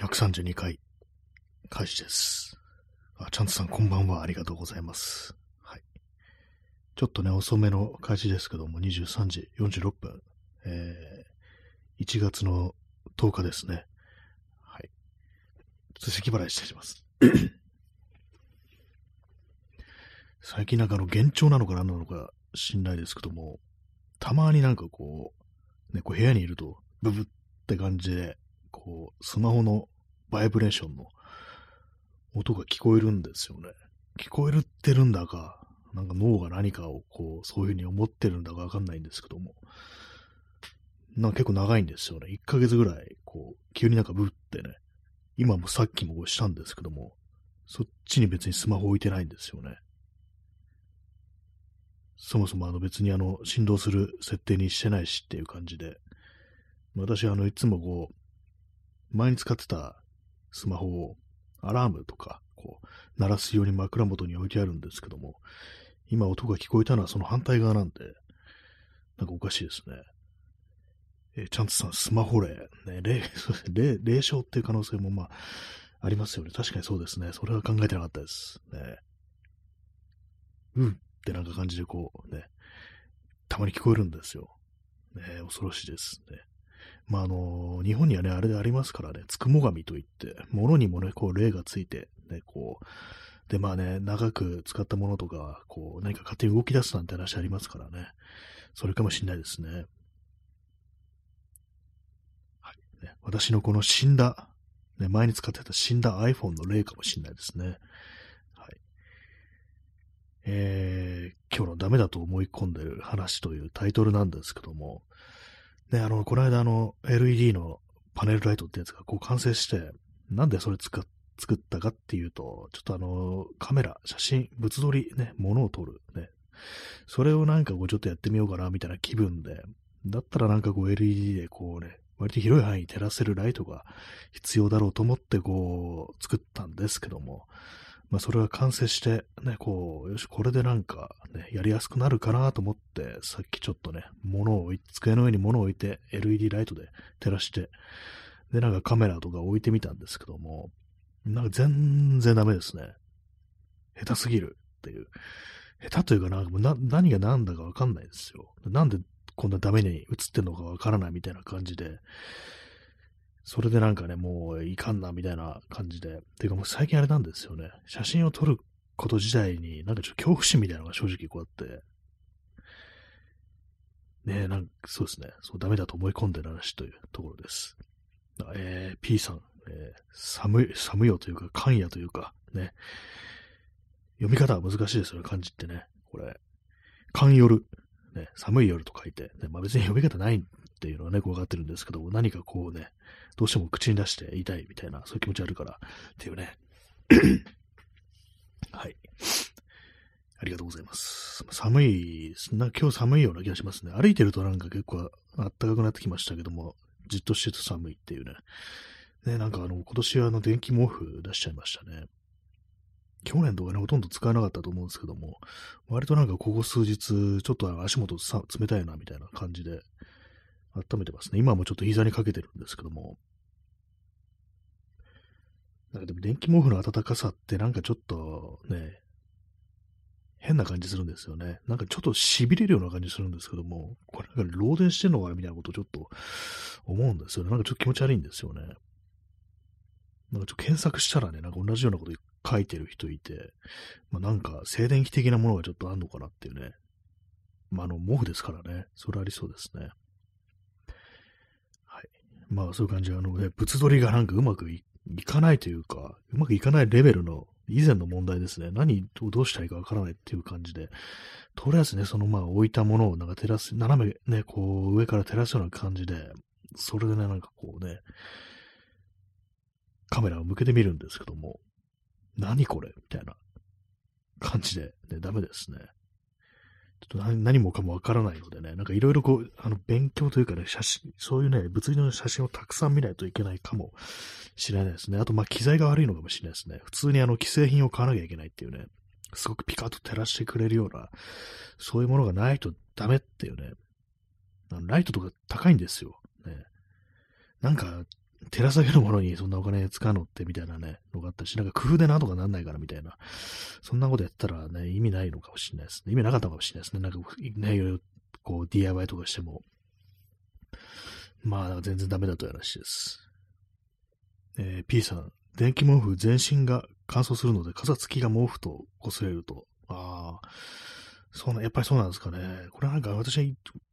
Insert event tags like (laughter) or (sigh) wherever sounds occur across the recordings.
132回、開始です。あ、ちゃんとさんこんばんは。ありがとうございます。はい。ちょっとね、遅めの開始ですけども、23時46分。えー、1月の10日ですね。はい。ちょっと咳払いしてします。(coughs) 最近なんかあの、幻聴なのか何なのか知んないですけども、たまになんかこう、ね、こう部屋にいると、ブブって感じで、こう、スマホのバイブレーションの音が聞こえるんですよね。聞こえるってるんだか、なんか脳が何かをこう、そういうふうに思ってるんだかわかんないんですけども、なんか結構長いんですよね。1ヶ月ぐらい、こう、急になんかブってね、今もさっきもしたんですけども、そっちに別にスマホ置いてないんですよね。そもそもあの別にあの振動する設定にしてないしっていう感じで、私あのいつもこう、前に使ってたスマホをアラームとか、こう、鳴らすように枕元に置いてあるんですけども、今音が聞こえたのはその反対側なんで、なんかおかしいですね。えーちゃんとさん、スマホ霊、ね、霊、(laughs) 霊、霊障っていう可能性もまあ、ありますよね。確かにそうですね。それは考えてなかったです。ね。うんってなんか感じでこう、ね、たまに聞こえるんですよ。ね、恐ろしいですね。まあ、あの、日本にはね、あれでありますからね、つくも神といって、物にもね、こう、霊がついて、ね、こう、で、まあね、長く使ったものとか、こう、何か勝手に動き出すなんて話ありますからね、それかもしんないですね。はい。ね、私のこの死んだ、ね、前に使ってた死んだ iPhone の霊かもしんないですね。はい。えー、今日のダメだと思い込んでる話というタイトルなんですけども、ね、あの、この間あの、LED のパネルライトってやつがこう完成して、なんでそれ作ったかっていうと、ちょっとあの、カメラ、写真、物撮り、ね、物を撮る、ね。それをなんかこうちょっとやってみようかな、みたいな気分で、だったらなんかこう LED でこうね、割と広い範囲に照らせるライトが必要だろうと思ってこう作ったんですけども、まあそれが完成して、ね、こう、よし、これでなんかね、やりやすくなるかなと思って、さっきちょっとね、物を、机の上に物を置いて LED ライトで照らして、で、なんかカメラとか置いてみたんですけども、なんか全然ダメですね。下手すぎるっていう。下手というかなんかな何が何だかわかんないですよ。なんでこんなダメに映ってんのかわからないみたいな感じで、それでなんかね、もういかんなみたいな感じで、ていうかもう最近あれなんですよね。写真を撮ること自体になんかちょっと恐怖心みたいなのが正直こうあって、ねえ、なんかそうですね。そうダメだと思い込んでる話というところです。えー、P さん、えー寒い、寒いよというか、寒夜というか、ね。読み方は難しいですよね、漢字ってね。これ、寒夜、ね、寒い夜と書いて、ね、まあ別に読み方ないっていうのはね、こう分かってるんですけど、何かこうね、どうしても口に出して言いたいみたいな、そういう気持ちあるから、っていうね。(clears throat) はい。ありがとうございます。寒いな、今日寒いような気がしますね。歩いてるとなんか結構暖かくなってきましたけども、じっとしてると寒いっていうね。ね、なんかあの、今年はあの、電気毛布出しちゃいましたね。去年とかね、ほとんど使わなかったと思うんですけども、割となんかここ数日、ちょっと足元さ冷たいなみたいな感じで、温めてますね。今もちょっと膝にかけてるんですけども。なんかでも電気毛布の暖かさってなんかちょっとね、変な感じするんですよね。なんかちょっと痺れるような感じするんですけども、これなんか漏電してんのかなみたいなことをちょっと思うんですよね。なんかちょっと気持ち悪いんですよね。なんかちょっと検索したらね、なんか同じようなこと書いてる人いて、まあなんか静電気的なものがちょっとあんのかなっていうね。まああの、毛布ですからね。それありそうですね。はい。まあそういう感じで、あのね、物撮りがなんかうまくいかないというか、うまくいかないレベルの以前の問題ですね。何をどうしたらいいかわからないっていう感じで、とりあえずね、そのまあ置いたものをなんか照らす、斜めね、こう上から照らすような感じで、それでね、なんかこうね、カメラを向けてみるんですけども、何これ？みたいな感じで、ね、ダメですね。ちょっと何もかもわからないのでね、なんかいろいろこう、あの、勉強というかね、写真、そういうね、物理の写真をたくさん見ないといけないかもしれないですね。あと、ま、機材が悪いのかもしれないですね。普通にあの、既製品を買わなきゃいけないっていうね、すごくピカッと照らしてくれるような、そういうものがないとダメっていうね、あのライトとか高いんですよ。ね。なんか、照ら下げるものにそんなお金使うのってみたいなね、のがあったし、なんか工夫でなんとかなんないからみたいな、そんなことやったらね、意味ないのかもしれないですね。意味なかったかもしれないですね。なんかね、いろいろこう DIY とかしても。まあ、全然ダメだという話です。えー、P さん、電気毛布全身が乾燥するので、傘付きが毛布と擦れると。ああ、そうな、やっぱりそうなんですかね。これはなんか私は、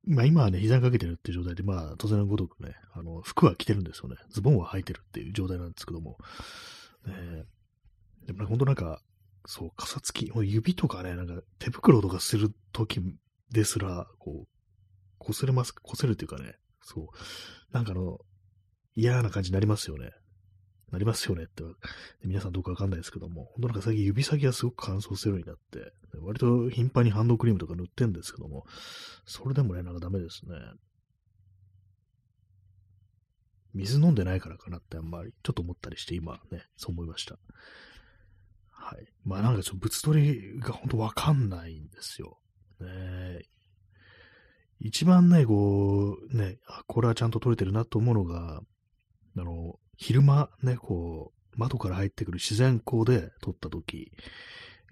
まあ今はね、膝かけてるっていう状態で、まあ当然のごとくね、あの、服は着てるんですよね。ズボンは履いてるっていう状態なんですけども。ね、でもね、ほんとなんか、そう、傘付き、指とかね、なんか手袋とかするときですら、こう、擦れます、擦るっていうかね、そう、なんかあの、嫌な感じになりますよね。なりますよねって、皆さんどうかわかんないですけども、本当なんか最近指先がすごく乾燥するようになって、割と頻繁にハンドクリームとか塗ってんですけども、それでもね、なんかダメですね。水飲んでないからかなってあんまりちょっと思ったりして今ね、そう思いました。はい。まあなんかちょっと物取りが本当わかんないんですよ。ね一番ね、こう、ね、あ、これはちゃんと取れてるなと思うのが、あの、昼間ね、こう、窓から入ってくる自然光で撮った時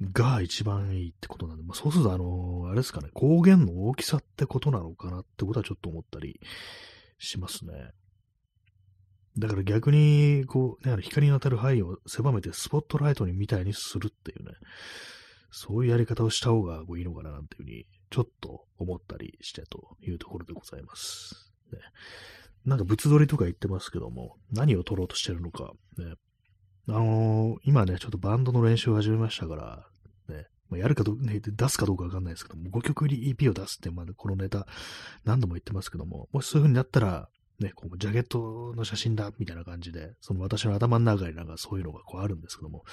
が一番いいってことなんで、まあ、そうするとあの、あれですかね、光源の大きさってことなのかなってことはちょっと思ったりしますね。だから逆に、こう、ね、光に当たる範囲を狭めてスポットライトにみたいにするっていうね、そういうやり方をした方がいいのかななんていうふうに、ちょっと思ったりしてというところでございます。ね、なんか物撮りとか言ってますけども、何を撮ろうとしてるのか、ね。あのー、今ね、ちょっとバンドの練習を始めましたから、ね、まあ、やるかど、ね、出すかどうかわかんないですけども、5曲入り EP を出すって、まあ、このネタ何度も言ってますけども、もしそういう風になったら、ね、こうジャケットの写真だ、みたいな感じで、その私の頭の中になんかそういうのがこうあるんですけども、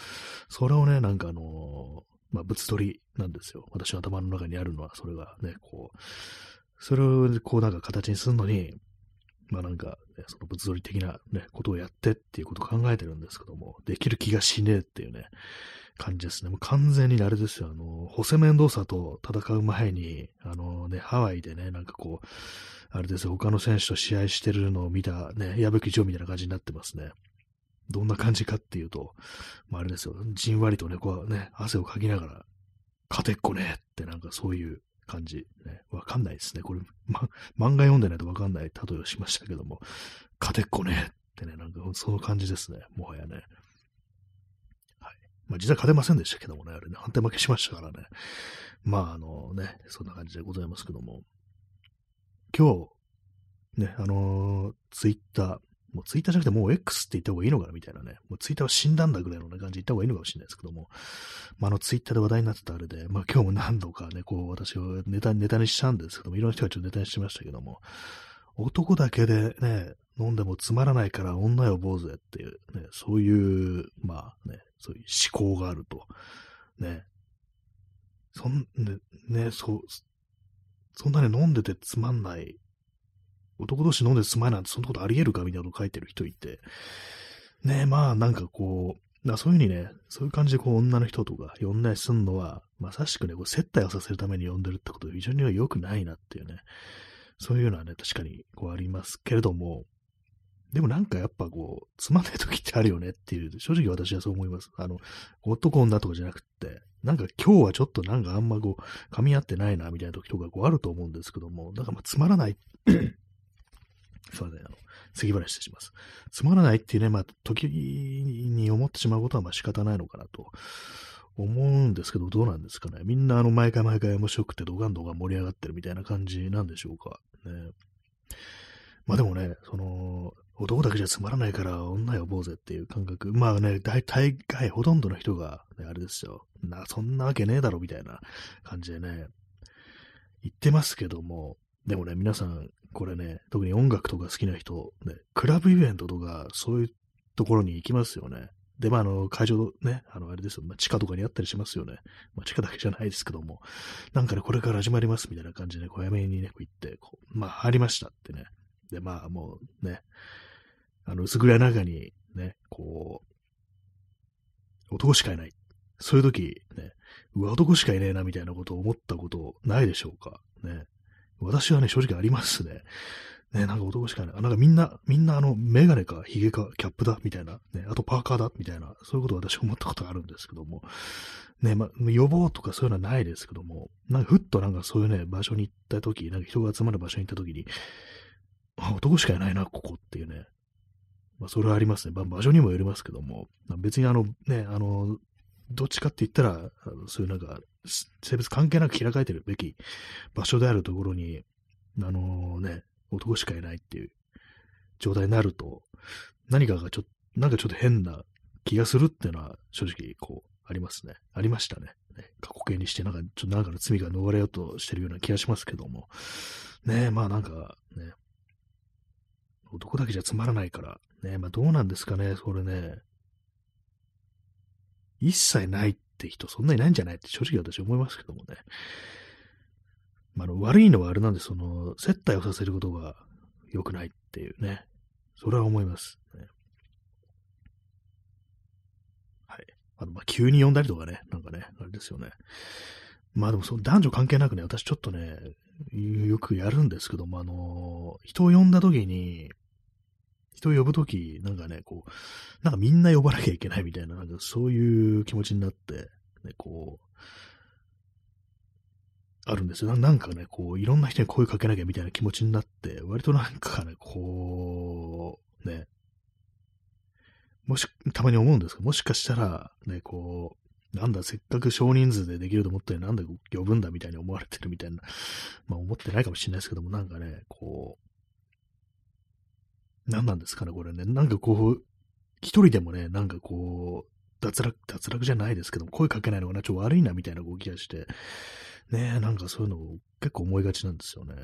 それをね、なんかあのー、まあ、物撮りなんですよ。私の頭の中にあるのは、それがね、こう、それをこうなんか形にするのに、まあなんか、ね、その物撮り的なね、ことをやってっていうことを考えてるんですけども、できる気がしねえっていうね、感じですね。もう完全にあれですよ、あの、ホセメンドーサと戦う前に、あのね、ハワイでね、なんかこう、あれですよ、他の選手と試合してるのを見たね、矢吹城みたいな感じになってますね。どんな感じかっていうと、まああれですよ、じんわりとね、こうね、汗をかきながら、勝てっこねえってなんかそういう感じ。ね、わかんないですね。これ、ま、漫画読んでないとわかんない例えをしましたけども、勝てっこねってね、なんかその感じですね。もはやね。はい。まあ、実は勝てませんでしたけどもね、あれね、判定負けしましたからね。まあ、あのね、そんな感じでございますけども。今日、ね、あのー、ツイッター、もうツイッターじゃなくてもう X って言った方がいいのかなみたいなね。もうツイッターは死んだんだぐらいの、感じで言った方がいいのかもしれないですけども。まあ、あのツイッターで話題になってたあれで、まあ今日も何度かね、こう私をネタネタにしたんですけども、いろんな人がちょっとネタにしてましたけども、男だけでね、飲んでもつまらないから女呼ぼうぜっていう、ね、そういう、まあね、そういう思考があると。ね。そん、ね、ね、そう、そんなに飲んでてつまんない男同士飲んで住まいなんてそんなことあり得るかみたいなこと書いてる人いて、ねまあなんかこう、だそういうふうにね、そういう感じでこう女の人とか呼んだりすんのは、まさしくね、こう接待をさせるために呼んでるってことは非常には良くないなっていうね、そういうのはね、確かにこうありますけれども、でもなんかやっぱこう、つまんない時ってあるよねっていう、正直私はそう思います。あの、男女とかじゃなくて、なんか今日はちょっとなんかあんまこう、噛み合ってないなみたいな時とかこうあると思うんですけども、だからまあつまらないすいません、あの、杉原してします。つまらないっていうね、まあ、時に思ってしまうことはまあ仕方ないのかなと思うんですけど、どうなんですかね。みんなあの、毎回毎回面白くてドガンドガン盛り上がってるみたいな感じなんでしょうか。ね。まあでもね、その、男だけじゃつまらないから女呼ぼうぜっていう感覚。まあね、大体、ほとんどの人が、ね、あれですよ。な、そんなわけねえだろみたいな感じでね、言ってますけども、でもね、皆さん、これね、特に音楽とか好きな人、ね、クラブイベントとか、そういうところに行きますよね。で、まあ、あの、会場ね、あの、あれですよ、まあ、地下とかにあったりしますよね。まあ、地下だけじゃないですけども、なんかね、これから始まりますみたいな感じで、こう、やめにね、こう行って、こう、まあ、入りましたってね。で、まあ、もうね、あの、薄暗い中に、ね、こう、男しかいない。そういう時、ね、うわ、男しかいねえな、みたいなことを思ったことないでしょうか。ね。私はね、正直ありますね。ね、なんか男しかない。なんかみんな、みんなあの、メガネか、ヒゲか、キャップだ、みたいな。ね、あとパーカーだ、みたいな。そういうことを私思ったことがあるんですけども。ね、ま、予防とかそういうのはないですけども、なんかふっとなんかそういうね、場所に行った時、なんか人が集まる場所に行った時に、あ、男しかいないな、ここっていうね。まあ、それはありますね。場所にもよりますけども、別にあの、ね、あの、どっちかって言ったら、あのそういうなんか、性別関係なく開かれてるべき場所であるところに、あのね、男しかいないっていう状態になると、何かがちょっと、なんかちょっと変な気がするっていうのは正直こう、ありますね。ありましたね。過去形にして、なんか、ちょっとなんかの罪が逃れようとしてるような気がしますけども。ねえまあなんかね、男だけじゃつまらないから、ねまあどうなんですかね、それね。一切ないって人そんなにないんじゃないって正直私思いますけどもね。まあ、の悪いのはあれなんで、その、接待をさせることが良くないっていうね。それは思います、ね。はい。あと、ま、急に呼んだりとかね、なんかね、あれですよね。まあでも、その男女関係なくね、私ちょっとね、よくやるんですけども、あの、人を呼んだ時に、人を呼ぶとき、なんかね、こう、なんかみんな呼ばなきゃいけないみたいな、なんかそういう気持ちになって、ね、こう、あるんですよ。なんかね、こう、いろんな人に声かけなきゃみたいな気持ちになって、割となんかね、こう、ね、もし、たまに思うんですけど、もしかしたら、ね、こう、なんだ、せっかく少人数でできると思ったのになんで呼ぶんだみたいに思われてるみたいな、まあ思ってないかもしれないですけども、なんかね、こう、何なんですかね、これね。なんかこう、一人でもね、なんかこう、脱落、脱落じゃないですけど、声かけないのがな、ちょっと悪いなみたいな動きがして、ねえ、なんかそういうのを結構思いがちなんですよね。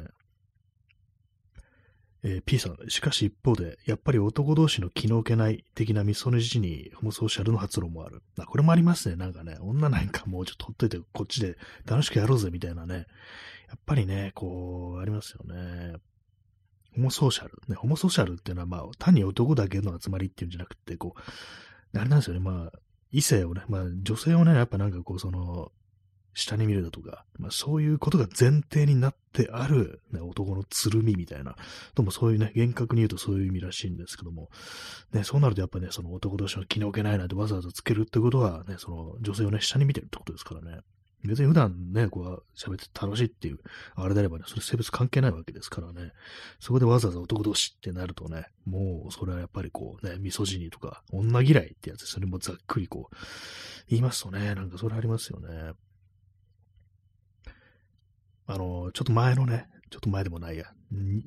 えー、P さん、しかし一方で、やっぱり男同士の気の置けない的なミソネジにホモソーシャルの発論もある。あ、これもありますね。なんかね、女なんかもうちょっとほっといて、こっちで楽しくやろうぜみたいなね。やっぱりね、こう、ありますよね。ホモソーシャル。ね、ホモソーシャルっていうのは、まあ、単に男だけの集まりっていうんじゃなくて、こう、あれなんですよね。まあ、異性をね、まあ、女性をね、やっぱなんかこう、その、下に見るだとか、まあ、そういうことが前提になってある、ね、男のつるみみたいな、ともそういうね、厳格に言うとそういう意味らしいんですけども、ね、そうなるとやっぱね、その男同士の気の置けないなんてわざわざつけるってことは、ね、その女性をね、下に見てるってことですからね。別に普段ね、こう喋って楽しいっていう、あれであればね、それ性別関係ないわけですからね。そこでわざわざ男同士ってなるとね、もうそれはやっぱりこうね、ミソジニとか、女嫌いってやつ、それもざっくりこう、言いますとね、なんかそれありますよね。あの、ちょっと前のね、ちょっと前でもないや、2、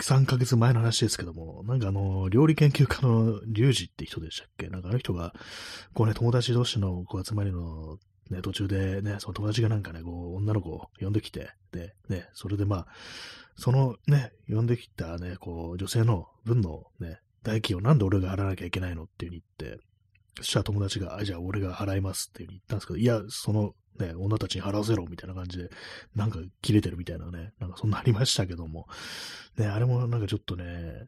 3ヶ月前の話ですけども、なんかあの、料理研究家のリュウジって人でしたっけ？なんかあの人が、こうね、友達同士のこう集まりのね、途中でね、その友達がなんかね、こう、女の子を呼んできて、で、ね、それでまあ、そのね、呼んできたね、こう、女性の分のね、代金をなんで俺が払わなきゃいけないのっていう風に言って、そしたら友達が、あ、じゃあ俺が払いますっていう風に言ったんですけど、いや、そのね、女たちに払わせろみたいな感じで、なんか切れてるみたいなね、なんかそんなありましたけども、ね、あれもなんかちょっとね、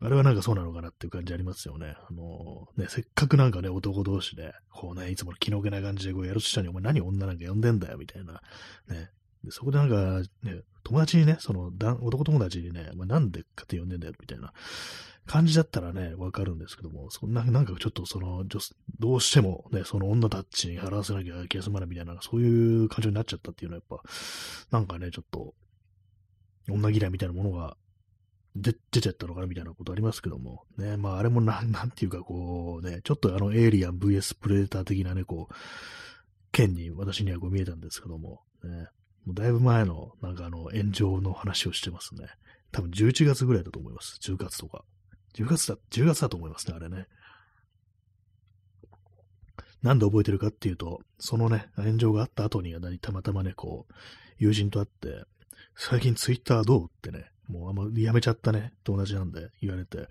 あれはなんかそうなのかなっていう感じありますよね。あのー、ね、せっかくなんかね、男同士で、こうね、いつもの気の置けな感じでこうやるとしたに、お前何女なんか呼んでんだよ、みたいな。ね。でそこでなんか、ね、友達にね、その、男友達にね、お前なんでかって呼んでんだよ、みたいな感じだったらね、わかるんですけども、そんな、なんかちょっとその、どうしてもね、その女たちに払わせなきゃ気が済まないみたいな、そういう感情になっちゃったっていうのはやっぱ、なんかね、ちょっと、女嫌いみたいなものが出、出ちゃったのかなみたいなことありますけども、ね、まああれもなん、(laughs) なんていうかこうね、ちょっとあのエイリアン VS プレデター的なね、こう、剣に私にはこう見えたんですけども、ね、もうだいぶ前のなんかあの炎上の話をしてますね。多分11月ぐらいだと思います。10月とか。10月だ、10月だと思いますね、あれね。なんで覚えてるかっていうと、そのね、炎上があった後にたまたまね、こう、友人と会って、最近ツイッターどうってね、もうあんまやめちゃったね、友達なんで言われて、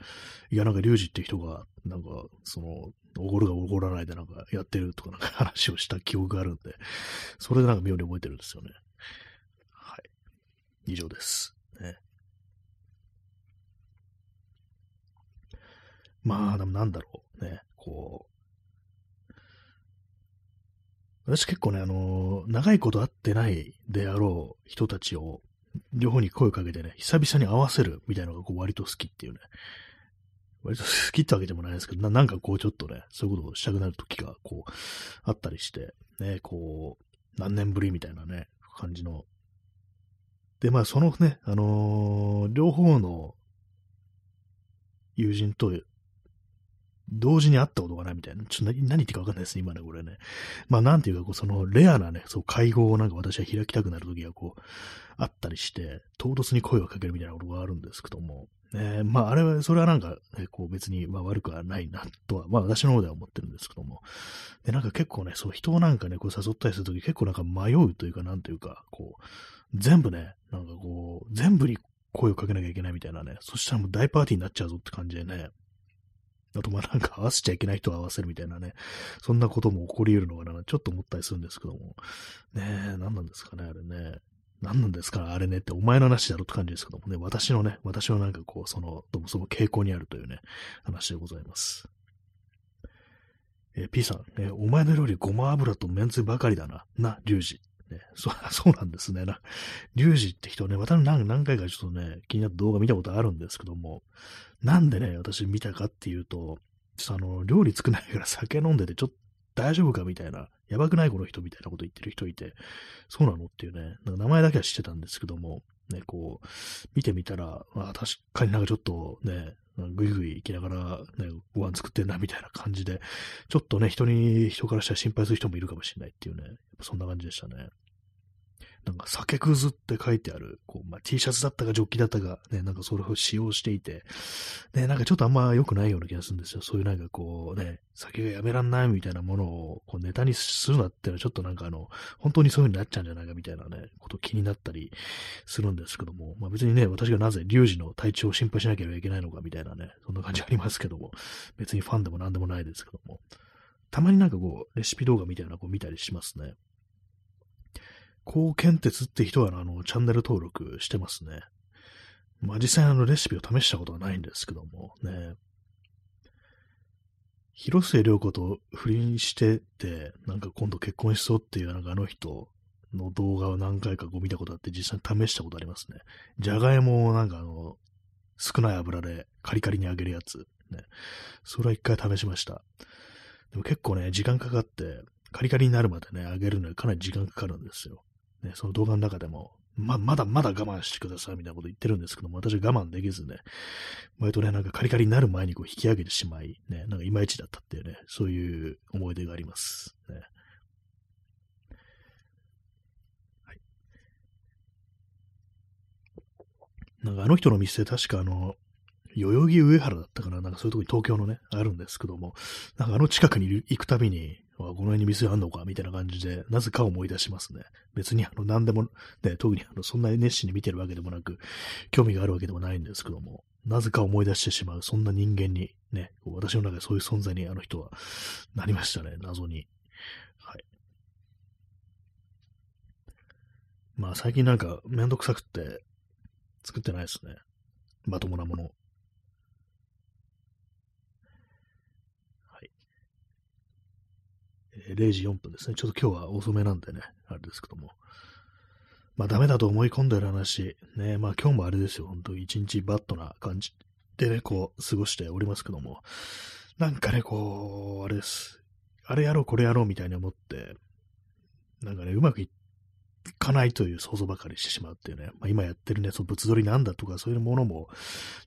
いや、なんかリュウジって人が、なんか、その、おごるがおごらないでなんかやってるとかなんか話をした記憶があるんで、それでなんか妙に覚えてるんですよね。はい。以上です。ね。まあ、でもなんだろう。ね、こう。私結構ね、あの、長いこと会ってないであろう人たちを、両方に声をかけてね、久々に合わせるみたいなのがこう割と好きっていうね。割と好きってわけでもないですけど、ななんかこうちょっとね、そういうことをしたくなる時がこう、あったりして、ね、こう、何年ぶりみたいなね、感じの。で、まあそのね、あのー、両方の友人と同時に会ったことがないみたいな。ちょっと何言ってかわかんないですね、今ね、これね。まあ、なんていうか、こう、その、レアなね、そう、会合をなんか私は開きたくなるときが、こう、あったりして、唐突に声をかけるみたいなことがあるんですけども、ね、まあ、あれは、それはなんか、ね、こう、別に、まあ、悪くはないな、とは、まあ、私の方では思ってるんですけども、で、なんか結構ね、そう、人をなんかね、こう、誘ったりするとき、結構なんか迷うというか、なんというか、こう、全部ね、なんかこう、全部に声をかけなきゃいけないみたいなね、そしたらもう大パーティーになっちゃうぞって感じでね、あと、ま、なんか合わせちゃいけない人は合わせるみたいなね、そんなことも起こり得るのかな、ちょっと思ったりするんですけども。ねえ、何なんですかね、あれね。何なんですかあれねって、お前の話だろって感じですけどもね、私のね、私のなんかこう、その、どうもその傾向にあるというね、話でございます。え、P さん、え、お前の料理ごま油とめんつゆばかりだな。な、リュウジ。ね、そ (laughs) そうなんですね。な、リュウジって人ね、私何何回かちょっとね、気になった動画見たことあるんですけども、なんでね、私見たかっていうと、ちょっとあの、料理作ないから酒飲んでて、ちょっと大丈夫かみたいな、やばくないこの人みたいなこと言ってる人いて、そうなのっていうね、なんか名前だけは知ってたんですけども、ね、こう、見てみたら、あ確かになんかちょっとね、ぐいぐい行きながら、ね、ご飯作ってんなみたいな感じで、ちょっとね、人に、人からしたら心配する人もいるかもしれないっていうね、そんな感じでしたね。なんか酒くずって書いてある、こう、まあ、T シャツだったかジョッキだったか、ね、なんかそれを使用していて、ね、なんかちょっとあんま良くないような気がするんですよ。そういうなんかこうね、酒がやめらんないみたいなものをこうネタにするなってのはちょっとなんかあの、本当にそういう風になっちゃうんじゃないかみたいなね、こと気になったりするんですけども、まあ別にね、私がなぜリュウジの体調を心配しなければいけないのかみたいなね、そんな感じありますけども、別にファンでも何でもないですけども、たまになんかこう、レシピ動画みたいなのを見たりしますね。高検鉄って人は、あの、チャンネル登録してますね。まあ、実際あの、レシピを試したことはないんですけども、ね。広末涼子と不倫してて、なんか今度結婚しそうっていう、なんかあの人の動画を何回かこう見たことあって、実際に試したことありますね。じゃがいもをなんかあの、少ない油でカリカリに揚げるやつ。ね。それは一回試しました。でも結構ね、時間かかって、カリカリになるまでね、揚げるのにかなり時間かかるんですよ。ね、その動画の中でも、ま、まだまだ我慢してくださいみたいなこと言ってるんですけども、私は我慢できずね、割とね、なんかカリカリになる前にこう引き上げてしまい、ね、なんかいまいちだったっていうね、そういう思い出があります。ね。はい。なんかあの人の店、確かあの、代々木上原だったかななんかそういうとこに東京のね、あるんですけども、なんかあの近くに行くたびに、この辺に店あんのか？みたいな感じで、なぜか思い出しますね。別にあの何でも、ね、特にあのそんなに熱心に見てるわけでもなく、興味があるわけでもないんですけども、なぜか思い出してしまう、そんな人間に、ね、私の中でそういう存在にあの人はなりましたね、謎に。はい。まあ最近なんかめんどくさくって作ってないですね。まともなもの。0時4分ですね。ちょっと今日は遅めなんでね、あれですけども。まあダメだと思い込んでる話、ね、まあ今日もあれですよ、本当一日バットな感じでね、こう、過ごしておりますけども。なんかね、こう、あれです。あれやろう、これやろうみたいに思って、なんかね、うまくいっかないという想像ばかりしてしまうっていうね、まあ、今やってるね、その物撮りなんだとかそういうものも、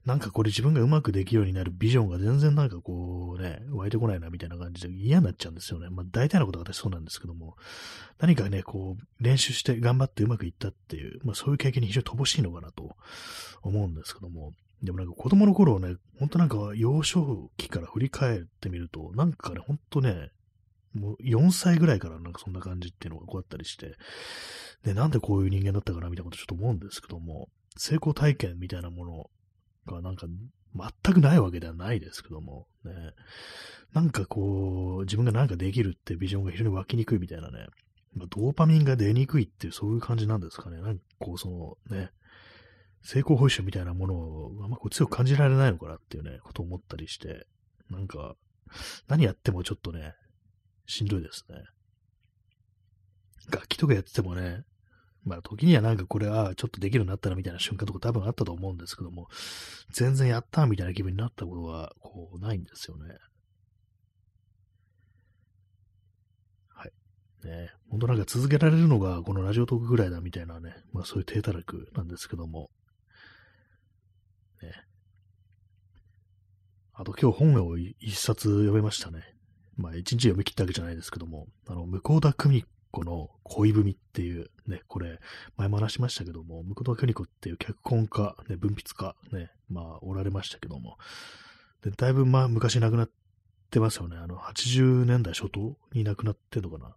なんかこれ自分がうまくできるようになるビジョンが全然なんかこうね、湧いてこないなみたいな感じで嫌になっちゃうんですよね。まあ大体のことが私そうなんですけども、何かね、こう練習して頑張ってうまくいったっていう、まあそういう経験に非常に乏しいのかなと思うんですけども、でもなんか子供の頃ね、ほんとなんか幼少期から振り返ってみると、なんかね、ほんとね、もう4歳ぐらいからなんかそんな感じっていうのがこうあったりして、で、なんでこういう人間だったかなみたいなことちょっと思うんですけども、成功体験みたいなものがなんか全くないわけではないですけども、ね、なんかこう、自分がなんかできるってビジョンが非常に湧きにくいみたいなね、ドーパミンが出にくいっていうそういう感じなんですかね。なんかこう、そのね、成功報酬みたいなものをあんまこう強く感じられないのかなっていうね、ことを思ったりして、なんか、何やってもちょっとね、しんどいですね。楽器とかやっててもね、まあ時にはなんかこれ、ああ、ちょっとできるようになったらみたいな瞬間とか多分あったと思うんですけども、全然やったみたいな気分になったことは、こう、ないんですよね。はい。ね本当なんか続けられるのがこのラジオトークぐらいだみたいなね、まあそういう低たらくなんですけども、ね。あと今日本を一冊読めましたね。まあ一日読み切ったわけじゃないですけども、あの、向田久美子の恋文っていうね、これ、前も話しましたけども、向田邦子っていう脚本家、ね、文筆家、ね、まあ、おられましたけども、で、だいぶまあ、昔亡くなってますよね。あの、80年代初頭に亡くなってるのかな。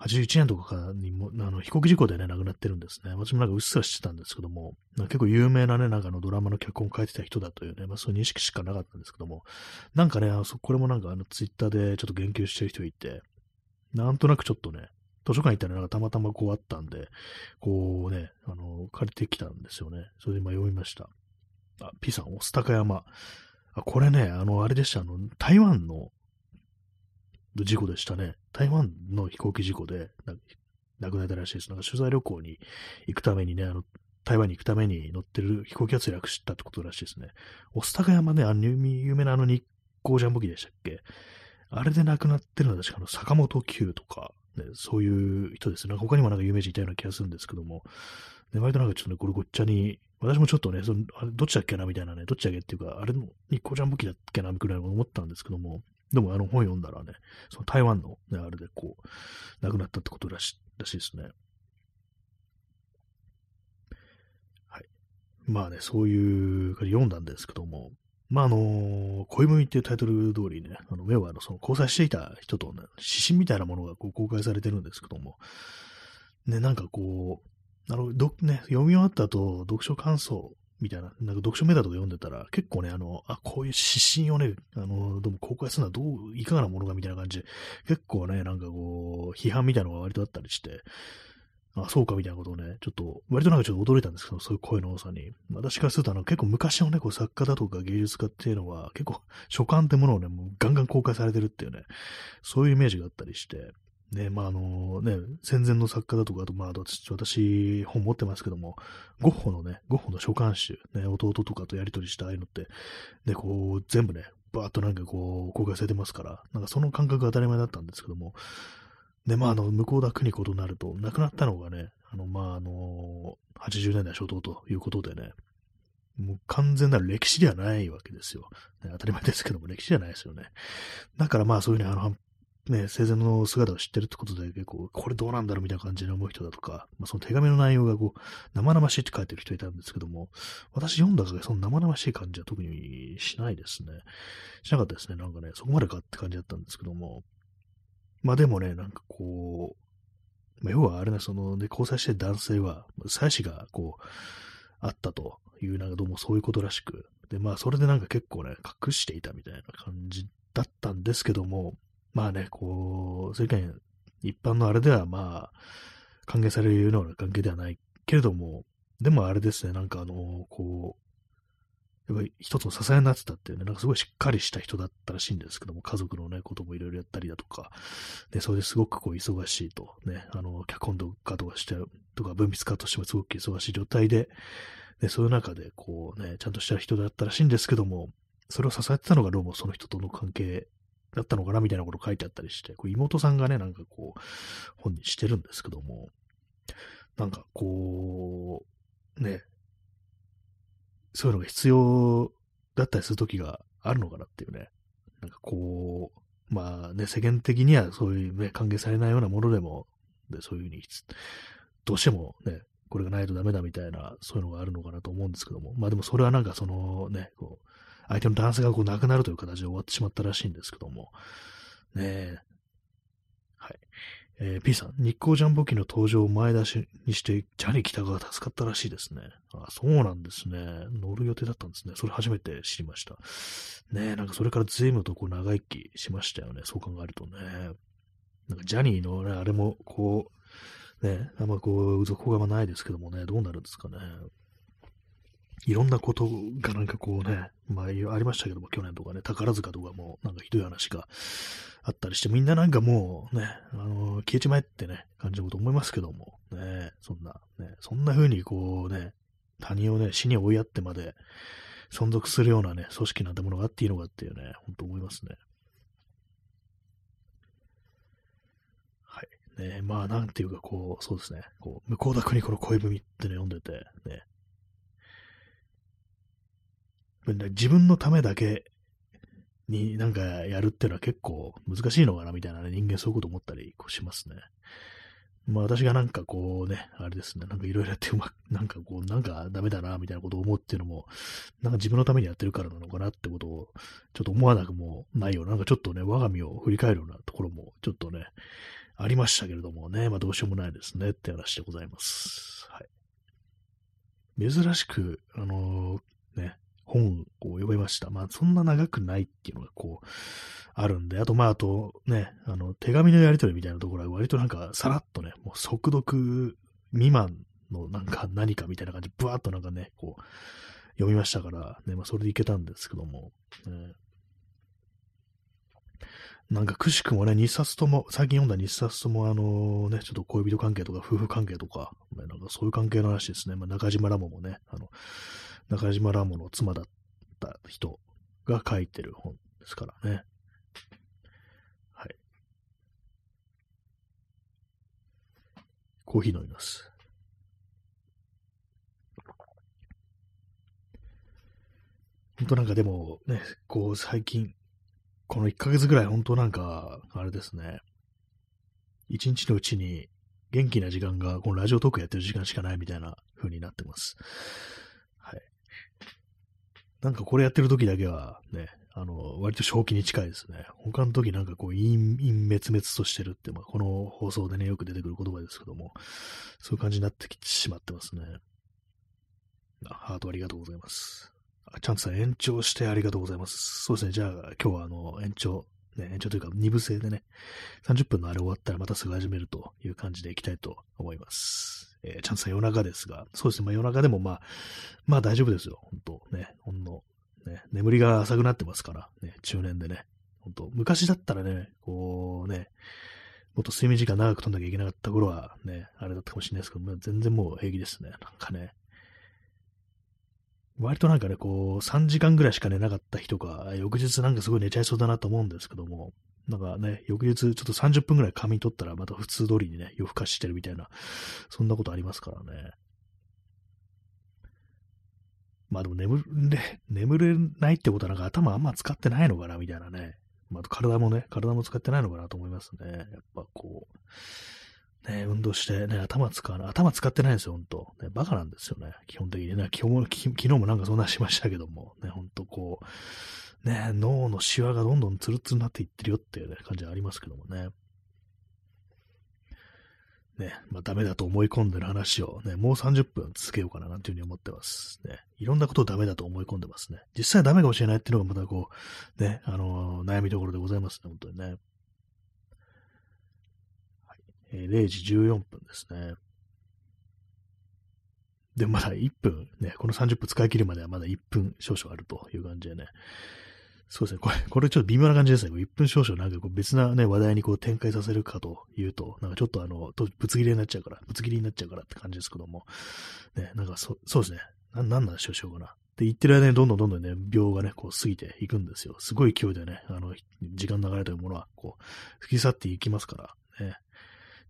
81年とかにも、あの、飛行機事故でね、亡くなってるんですね。私もなんかうっすら知ってたんですけども、結構有名なね、なんかのドラマの脚本を書いてた人だというね、まあそういう認識しかなかったんですけども、なんかね、あのこれもなんかあの、ツイッターでちょっと言及してる人いて、なんとなくちょっとね、図書館行ったらなんかたまたまこうあったんで、こうね、あの、借りてきたんですよね。それで今読みました。あ、P さん、御巣鷹山。あ、これね、あの、あれでした、あの、台湾の事故でしたね。台湾の飛行機事故で亡くなったらしいです。なんか取材旅行に行くためにね、あの、台湾に行くために乗ってる飛行機が墜落したってことらしいですね。御巣鷹山ね、あの、有名なあの日光ジャンボ機でしたっけ？あれで亡くなってるのは確かの坂本九とか、ね、そういう人ですね。他にもなんか有名人いたような気がするんですけども、ね、割となんかちょっとね、これごっちゃに、私もちょっとね、そのあれどっちだっけなみたいなね、どっちだっけっていうか、あれの日光ジャンボ機だっけなくらいなの思ったんですけども、でもあの本読んだらね、その台湾のね、あれでこう、亡くなったってことらしらしいですね。はい。まあね、そういう、読んだんですけども、まあ、あの、恋文っていうタイトル通りね、あの、要はあの、その交際していた人と、ね、指針みたいなものがこう公開されてるんですけども、ね、なんかこう、あの、ど、ね、読み終わった後、読書感想みたいな、なんか読書メタとか読んでたら、結構ね、あの、あ、こういう指針をね、あの、どうも公開するのはどう、いかがなものかみたいな感じ、結構ね、なんかこう、批判みたいなのが割とあったりして、あ、そうかみたいなことをね、ちょっと、割となんかちょっと驚いたんですけど、そういう声の多さに。私からすると、あの、結構昔のね、こう作家だとか芸術家っていうのは、結構、書簡ってものをね、もうガンガン公開されてるっていうね、そういうイメージがあったりして、ね、まあ、あのね、戦前の作家だとか、あと、まあ、私、本持ってますけども、ゴッホのね、ゴッホの書簡集、ね、弟とかとやり取りしたああいうのって、ね、こう、全部ね、バーっとなんかこう、公開されてますから、なんかその感覚が当たり前だったんですけども、で、まあ、あの、向田邦子となると、亡くなったのがね、あの、まあ、あの、80年代初頭ということでね、もう完全なる歴史ではないわけですよ。ね、当たり前ですけども、歴史じゃないですよね。だからまあ、そういうふうに、あの、ね、生前の姿を知ってるってことで、結構、これどうなんだろうみたいな感じで思う人だとか、まあ、その手紙の内容がこう、生々しいって書いてる人いたんですけども、私読んだからその生々しい感じは特にしないですね。しなかったですね。なんかね、そこまでかって感じだったんですけども、まあでもね、なんかこう、まあ、要はあれね、その、で、交際してる男性は、妻子がこう、あったという、なんかどうもそういうことらしく、で、まあそれでなんか結構ね、隠していたみたいな感じだったんですけども、まあね、こう、世間一般のあれではまあ、歓迎されるような関係ではないけれども、でもあれですね、なんかあの、こう、やっぱり一つの支えになってたっていうね、なんかすごいしっかりした人だったらしいんですけども、家族のね、こともいろいろやったりだとか、で、それですごくこう忙しいと、ね、あの、脚本とかとかして、とか文筆家としてもすごく忙しい状態で、で、そういう中で、こうね、ちゃんとした人だったらしいんですけども、それを支えてたのがどうもその人との関係だったのかなみたいなこと書いてあったりして、こう妹さんがね、なんかこう、本にしてるんですけども、なんかこう、ね、そういうのが必要だったりするときがあるのかなっていうね。なんかこう、まあね、世間的にはそういうね、歓迎されないようなものでも、で、そういうふうに、どうしてもね、これがないとダメだみたいな、そういうのがあるのかなと思うんですけども、まあでもそれはなんかそのね、こう、相手の男性がこう亡くなるという形で終わってしまったらしいんですけども、ねえはい。えー、P さん、日光ジャンボ機の登場を前出しにして、ジャニー北川が助かったらしいですね。あ、そうなんですね。乗る予定だったんですね。それ初めて知りました。ねえなんかそれから随分とこう長生きしましたよね。そう考えるとね。なんかジャニーのね、あれもこう、ね、あんまこう、続報がないですけどもね、どうなるんですかね。いろんなことがなんかこうね、まあ、ありましたけども、去年とかね、宝塚とかもなんかひどい話があったりして、みんななんかもうね、あのー、消えちまえってね、感じのこと思いますけども、ね、そんな、ね、そんな風にこうね、他人をね、死に追いやってまで存続するようなね、組織なんてものがあっていいのかっていうね、本当思いますね。はい。ね、まあ、なんていうか、こう、そうですね、こう、向田邦子の恋文ってね、読んでて、ね、自分のためだけになんかやるっていうのは結構難しいのかなみたいなね、人間そういうこと思ったりしますね。まあ私がなんかこうね、あれですね、なんかいろいろやってうまく、なんかこう、なんかダメだな、みたいなことを思うっていうのも、なんか自分のためにやってるからなのかなってことを、ちょっと思わなくもないような、なんかちょっとね、我が身を振り返るようなところも、ちょっとね、ありましたけれどもね、まあどうしようもないですねって話でございます。はい。珍しく、あのー、本を読めました。まあ、そんな長くないっていうのがこう、あるんで、あと、まあ、あとね、あの、手紙のやり取りみたいなところは割となんか、さらっとね、もう速読未満のなんか何かみたいな感じ、ブワーっとなんかね、こう、読みましたから、ね、まあ、それでいけたんですけども、ね、なんかくしくもね、2冊とも、最近読んだ2冊とも、あのね、ちょっと恋人関係とか夫婦関係とか、ね、なんかそういう関係の話ですね。まあ、中島ラモもね、あの、中島ラモの妻だった人が書いてる本ですからね。はい。コーヒー飲みます。本当なんかでもね、こう最近、この1ヶ月ぐらい本当なんか、あれですね、1日のうちに元気な時間が、このラジオトークやってる時間しかないみたいな風になってます。なんかこれやってる時だけはね、あの、割と正気に近いですね。他の時なんかこう、陰、陰滅滅としてるって、まあ、この放送でね、よく出てくる言葉ですけども、そういう感じになってきてしまってますね。あハートありがとうございます。あチャンツさん延長してありがとうございます。そうですね、じゃあ今日はあの、延長、ね、延長というか二部制でね、30分のあれ終わったらまたすぐ始めるという感じでいきたいと思います。えー、チャンスさ夜中ですが、そうですね、まあ夜中でもまあ、まあ大丈夫ですよ、本当ね、ほんの、ね、眠りが浅くなってますから、ね、中年でね、本当昔だったらね、こうね、もっと睡眠時間長く取んなきゃいけなかった頃はね、あれだったかもしれないですけど、まあ、全然もう平気ですね。なんかね。割となんかね、こう、3時間ぐらいしか寝なかった日とか、翌日なんかすごい寝ちゃいそうだなと思うんですけども、なんかね、翌日ちょっと30分ぐらい仮眠取ったらまた普通通りにね、夜更かししてるみたいな、そんなことありますからね。まあでも眠れ、眠れないってことはなんか頭あんま使ってないのかなみたいなね。まあ体もね、体も使ってないのかなと思いますね。やっぱこう、ね、運動してね、頭使わない。頭使ってないんですよ、ほんと。ね、バカなんですよね。基本的にね。昨日昨日もなんかそんなしましたけども、ね、ほんとこう、ね、脳のシワがどんどんツルツルになっていってるよっていう、ね、感じはありますけどもね。ね、まあダメだと思い込んでる話をね、もう30分続けようかななんていうふうに思ってます。ね、いろんなことをダメだと思い込んでますね。実際ダメかもしれないっていうのがまたこう、ね、あのー、悩みどころでございますね、本当にね。はいえー、0時14分ですね。で、まだ1分、ね、この30分使い切るまではまだ1分少々あるという感じでね。そうですね。これ、これちょっと微妙な感じですね。1分少々なんかこう別なね、話題にこう展開させるかというと、なんかちょっとあの、ぶつ切りになっちゃうから、ぶつ切りになっちゃうからって感じですけども。ね、なんかそ、そうですね。な、なんなんでしょう、しょうかな。って言ってる間にどんどんどんどんね、秒がね、こう過ぎていくんですよ。すごい勢いでね、あの、時間流れというものは、こう、吹き去っていきますから、ね。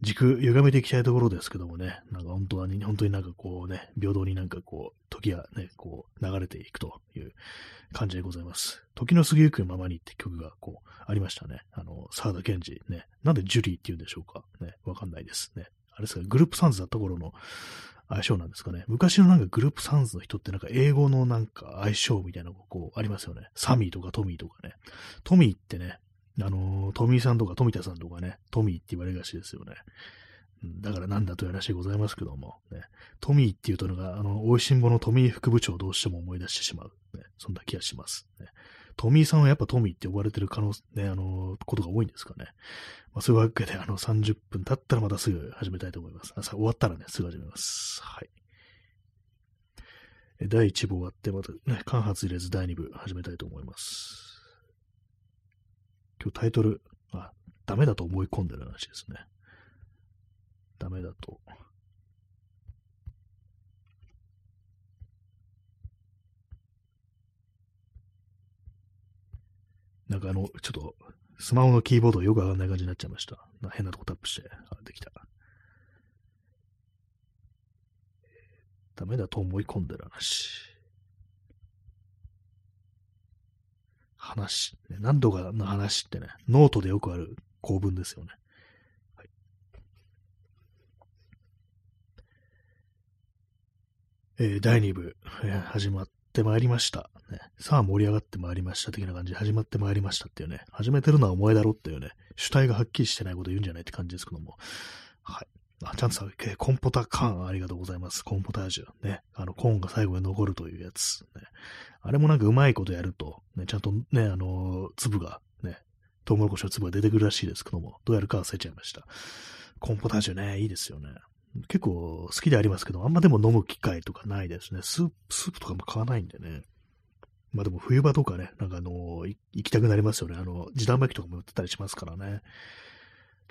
軸歪めていきたいところですけどもね、なんか本当は、ね、本当になんかこうね、平等になんかこう、時がね、こう、流れていくという感じでございます。時の過ぎゆくままにって曲がこう、ありましたね。あの、沢田健二ね。なんでジュリーって言うんでしょうかね。わかんないですね。あれですか、グループサンズだった頃の相性なんですかね。昔のなんかグループサンズの人ってなんか英語のなんか相性みたいなのがこうありますよね。サミーとかトミーとかね。トミーってね、あの、トミーさんとか富田さんとかね、トミーって言われがちですよね。だからなんだという話でございますけども、ね、トミーっていうとのが、あの、美味しんぼのトミー副部長をどうしても思い出してしまう、ね。そんな気がします、ね。トミーさんはやっぱトミーって呼ばれてる可能、ね、あの、ことが多いんですかね。まあ、そういうわけで、あの、30分経ったらまたすぐ始めたいと思います。朝終わったらね、すぐ始めます。はい。第1部終わって、またね、間髪入れず第2部始めたいと思います。今日タイトル、あ、ダメだと思い込んでる話ですね。ダメだと。なんかあの、ちょっと、スマホのキーボードよくわかんない感じになっちゃいました。変なとこタップして、あ、できた。ダメだと思い込んでる話。話、何度かの話ってね、ノートでよくある構文ですよね。はい、えー、第2部、えー、始まってまいりました。ね、さあ盛り上がってまいりました的な感じで始まってまいりましたっていうね、始めてるのはお前だろっていうね、主体がはっきりしてないこと言うんじゃないって感じですけども、はい。あ、ちゃんとさ、コンポタカーンありがとうございます。コンポタージュ。ね。あの、コーンが最後に残るというやつ。ね。あれもなんかうまいことやると、ね、ちゃんとね、あの、粒が、ね、トウモロコシの粒が出てくるらしいですけども、どうやるか忘れちゃいました。コンポタージュね、いいですよね。結構好きでありますけど、あんまでも飲む機会とかないですね。スープ、スープとかも買わないんでね。まあでも冬場とかね、なんかあのー、行きたくなりますよね。あの、時短巻きとかも売ってたりしますからね。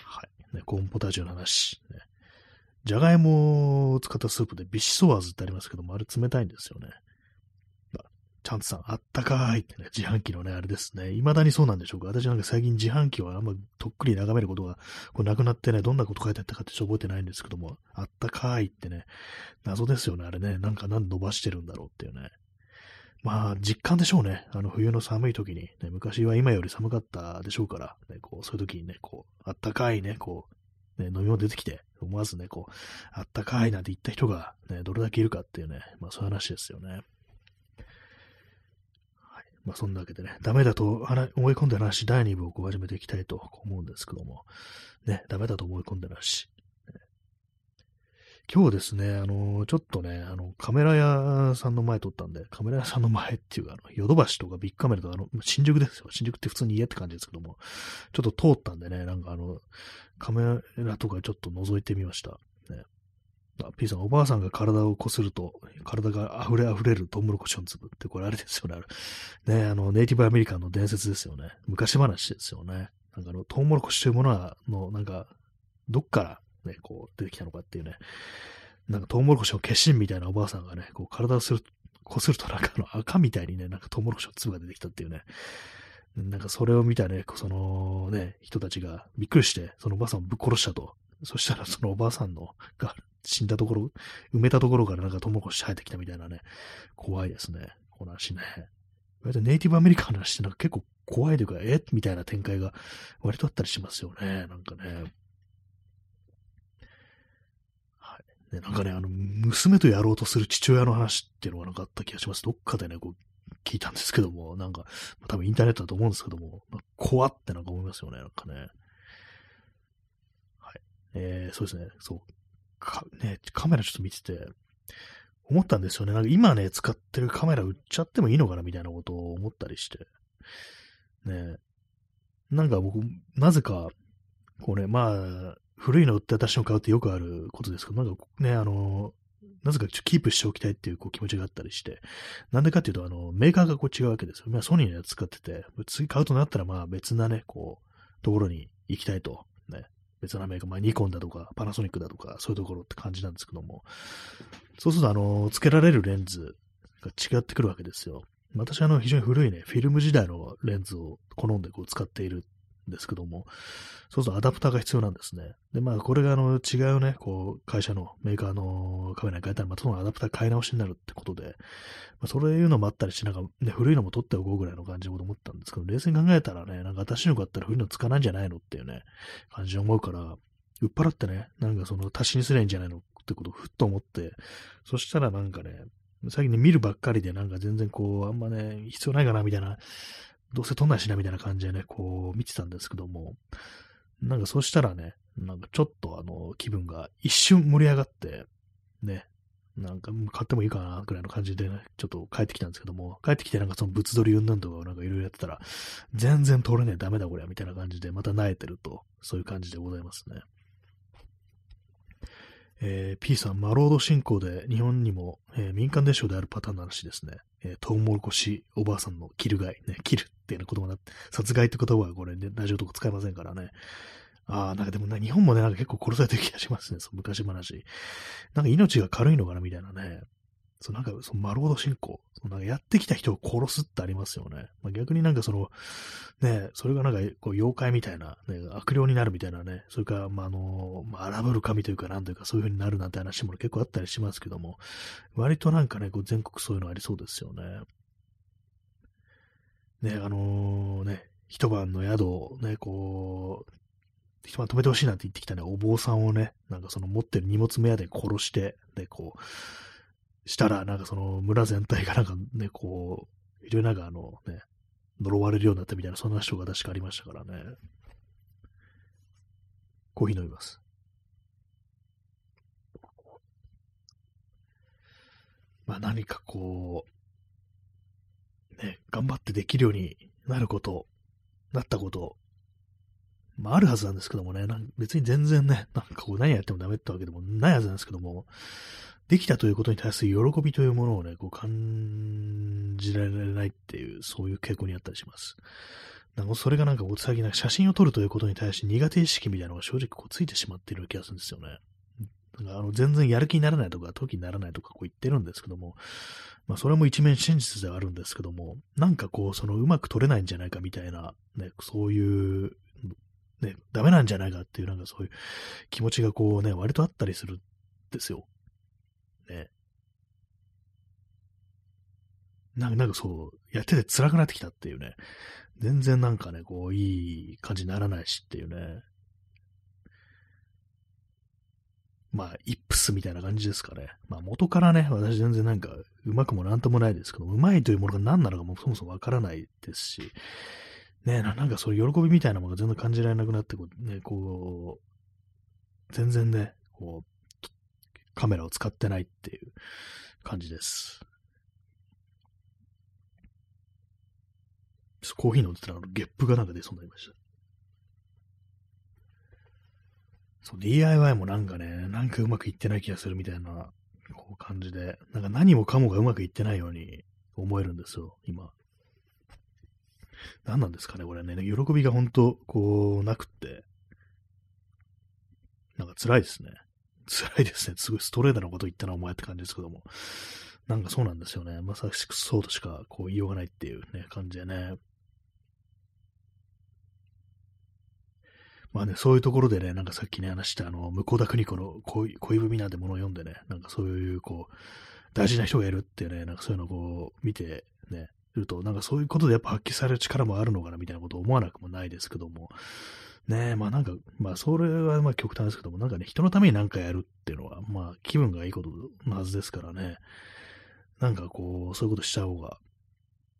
はい。ね、コーンポタージュの話。ね、じゃがいもを使ったスープでビシソワーズってありますけども、あれ冷たいんですよね。ちゃんとさん、あったかいってね、自販機のね、あれですね。未だにそうなんでしょうか。私なんか最近自販機はあんまとっくり眺めることがこうなくなってね、どんなこと書いてあったかってちょっと覚えてないんですけども、あったかいってね、謎ですよね、あれね。なんか何伸ばしてるんだろうっていうね。まあ、実感でしょうね。あの、冬の寒い時に、ね、昔は今より寒かったでしょうから、ね、こう、そういう時にね、こう、あったかいね、こう、ね、飲み物出てきて、思わずね、こう、あったかいなんて言った人が、ね、どれだけいるかっていうね、まあそういう話ですよね。はい。まあそんなわけでね、ダメだと思い込んでる話、第2部をこう始めていきたいと思うんですけども、ね、ダメだと思い込んでる話、今日ですね、あの、ちょっとね、あの、カメラ屋さんの前撮ったんで、カメラ屋さんの前っていうか、あの、ヨドバシとかビッグカメラとか、あの、新宿ですよ。新宿って普通に家って感じですけども、ちょっと通ったんでね、なんかあの、カメラとかちょっと覗いてみました。ね。あ、P さん、おばあさんが体をこすると、体が溢れ溢れるトウモロコシの粒って、これあれですよね。あね、あの、ネイティブアメリカンの伝説ですよね。昔話ですよね。なんかあの、トウモロコシというものは、の、なんか、どっからね、こう出てきたのかっていうね、なんかトウモロコシの化身みたいなおばあさんがね、こう体をする、こするとなんかあの赤みたいにね、なんかトウモロコシの粒が出てきたっていうね、なんかそれを見たね、そのね、人たちがびっくりして、そのおばあさんをぶっ殺したと。そしたらそのおばあさんの、が死んだところ、埋めたところからなんかトウモロコシ生えてきたみたいなね、怖いですね。この話ね。割とネイティブアメリカンの話ってなんか結構怖いというか、え？みたいな展開が割とあったりしますよね。なんかね。ね、なんかね、あの、娘とやろうとする父親の話っていうのがなんかあった気がします。どっかでね、こう、聞いたんですけども、なんか、多分インターネットだと思うんですけども、まあ、怖ってなんか思いますよね、なんかね。はい。えー、そうですね、そう。か、ね、カメラちょっと見てて、思ったんですよね。なんか今ね、使ってるカメラ売っちゃってもいいのかなみたいなことを思ったりして。ね。なんか僕、なぜか、こうね、まあ、古いの売って私の買うってよくあることですけど、なんかね、あの、なぜかちょキープしておきたいっていうこう気持ちがあったりして、なんでかっていうと、あの、メーカーがこう違うわけですよ。まあ、ソニーのやつ使ってて、次買うとなったら、まあ別なね、こう、ところに行きたいと。ね。別なメーカー、まあニコンだとか、パナソニックだとか、そういうところって感じなんですけども、そうすると、あの、付けられるレンズが違ってくるわけですよ。私はあの、非常に古いね、フィルム時代のレンズを好んでこう使っているですけども、そうするとアダプターが必要なんですね。で、まあ、これがあの違うね、こう、会社のメーカーのカメラに変えたら、またそのアダプター買い直しになるってことで、まあ、そういうのもあったりし、なんかね、古いのも取っておこうぐらいの感じで思ったんですけど、冷静に考えたらね、なんか私の買ったら古いの使わないんじゃないのっていうね、感じで思うから、売っ払ってね、なんかその足しにすりゃいいんじゃないのってことをふっと思って、そしたらなんかね、最近ね、見るばっかりでなんか全然こう、あんまね、必要ないかなみたいなどうせ撮んないしなみたいな感じでね、こう見てたんですけども、なんかそしたらね、なんかちょっとあの気分が一瞬盛り上がって、ね、なんか買ってもいいかなぐらいの感じでね、ちょっと帰ってきたんですけども、帰ってきてなんかその物撮り云々とかをなんかいろいろやってたら、全然撮れねえ、ダメだこれみたいな感じで、また萎えてると、そういう感じでございますね。えー、P さん、マロード侵攻で日本にも、えー、民間伝承であるパターンの話ですね。えー、トウモロコシおばあさんのキル害、ね、キルっていうの言葉な、殺害って言葉はこれね、ラジオとか使いませんからね。ああ、なんかでもね、日本もね、なんか結構殺されてる気がしますね、その昔話。なんか命が軽いのかなみたいなね。そうなんか、そのマロード進行、そのなんかやってきた人を殺すってありますよね。まあ、逆になんかその、ね、それがなんかこう妖怪みたいな、ね、悪霊になるみたいなね、それから、まあ、あの、まあ、荒ぶる神というか、なんというか、そういう風になるなんて話も結構あったりしますけども、割となんかね、こう全国そういうのありそうですよね。ね、あのー、ね、一晩の宿をね、こう、一晩止めてほしいなんて言ってきたね、お坊さんをね、なんかその持ってる荷物目当てに殺して、で、こう、したら、なんかその村全体がなんかね、こう、いろいろなんかあのね、呪われるようになったみたいな、そんな人が確かありましたからね。コーヒー飲みます。まあ何かこう、ね、頑張ってできるようになること、なったこと、まああるはずなんですけどもね、別に全然ね、なんかこう何やってもダメってわけでもないはずなんですけども、できたということに対する喜びというものをね、こう感じられないっていう、そういう傾向にあったりします。なんかそれがなんか最近なんか写真を撮るということに対して苦手意識みたいなのが正直こうついてしまっている気がするんですよね。なんかあの全然やる気にならないとか、時にならないとかこう言ってるんですけども、まあそれも一面真実ではあるんですけども、なんかこうそのうまく撮れないんじゃないかみたいな、ね、そういう、ね、ダメなんじゃないかっていうなんかそういう気持ちがこうね、割とあったりするんですよ。ね。なんか、なんかそう、やってて辛くなってきたっていうね。全然なんかね、こう、いい感じにならないしっていうね。まあ、イップスみたいな感じですかね。まあ、元からね、私全然なんか、うまくもなんともないですけど、うまいというものが何なのかもそもそもわからないですし、ねな、なんかそういう喜びみたいなものが全然感じられなくなって、こう、ね、こう、全然ね、こう、カメラを使ってないっていう感じです。コーヒー飲んでたら、ゲップがなんか出そうになりました。そう、DIY もなんかね、なんかうまくいってない気がするみたいな、こう感じで、なんか何もかもがうまくいってないように思えるんですよ、今。何なんですかね、これね。喜びが本当こう、なくって、なんか辛いですね。辛いですね。すごいストレートなこと言ったな、お前って感じですけども。なんかそうなんですよね。まさしくそうとしかこう言いようがないっていうね、感じでね。まあね、そういうところでね、なんかさっきね、話したあの、向田邦子の恋恋文なんてものを読んでね、なんかそういうこう、大事な人がいるっていうね、なんかそういうのをこう、見てね、いると、なんかそういうことでやっぱ発揮される力もあるのかなみたいなことを思わなくもないですけども、ねえ、まあなんか、まあそれはまあ極端ですけども、なんかね、人のために何かやるっていうのは、まあ気分がいいことのはずですからね、なんかこう、そういうことしちゃう方が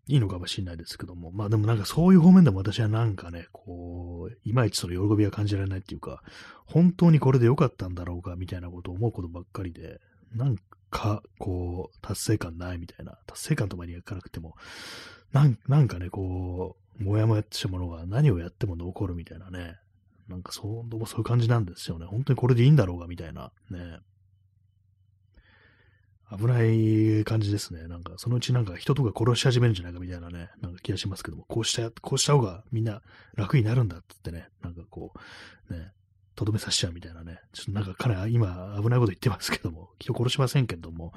いいのかもしれないですけども、まあでもなんかそういう方面でも私はなんかね、こう、いまいちその喜びが感じられないっていうか、本当にこれで良かったんだろうかみたいなことを思うことばっかりで、なんか、こう、達成感ないみたいな、達成感とまでいかなくても、なんなんかね、こう、もやもやってしたものが何をやっても残るみたいなね。なんかそう、どうもそういう感じなんですよね。本当にこれでいいんだろうが、みたいな。ね。危ない感じですね。なんか、そのうちなんか人とか殺し始めるんじゃないかみたいなね、なんか気がしますけども、こうした、こうした方がみんな楽になるんだってってね、なんかこう、ね、とどめさせちゃうみたいなね。ちょっとなんか彼は今危ないこと言ってますけども、人殺しませんけども、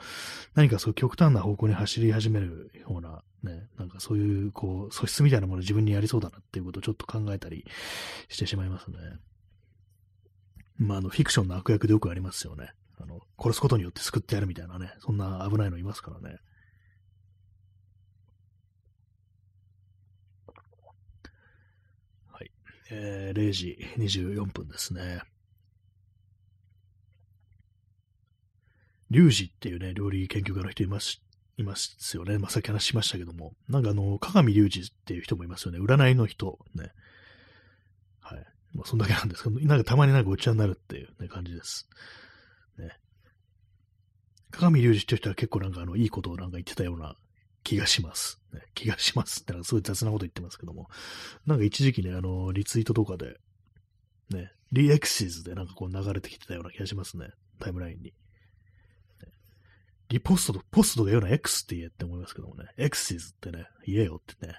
何かそう極端な方向に走り始めるような、ね、なんかそういう、こう、素質みたいなもの自分にやりそうだなっていうことをちょっと考えたりしてしまいますね。まあ、あの、フィクションの悪役でよくありますよね。あの、殺すことによって救ってやるみたいなね、そんな危ないのいますからね。えー、0時24分ですね。リュウジっていうね、料理研究家の人います、いますよね。まあ、さっき話しましたけども。なんかあの、鏡隆二っていう人もいますよね。占いの人。ね。はい。まあ、そんだけなんですけど、なんかたまになんかお茶になるっていう、ね、感じです。ね。鏡隆二っていう人は結構なんかあの、いいことをなんか言ってたような気がします。ね、気がしますってのはすごい雑なこと言ってますけども、なんか一時期ね、あの、リツイートとかで、ね、リエクシーズでなんかこう流れてきてたような気がしますね。タイムラインに。リポストと、ポストとか言うのは X って言えって思いますけどもね。エクシズってね、言えよってね。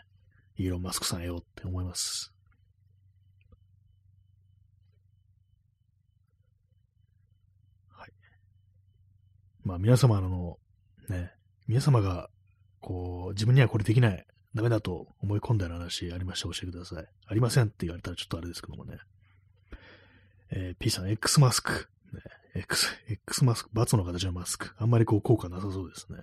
イーロン・マスクさんよって思います。はい。まあ皆様の、ね、皆様が、こう、自分にはこれできない、ダメだと思い込んだような話ありましたら教えてください。ありませんって言われたらちょっとあれですけどもね。えー、P さん、X マスク。ね、X、X マスク、×の形のマスク。あんまりこう効果なさそうですね。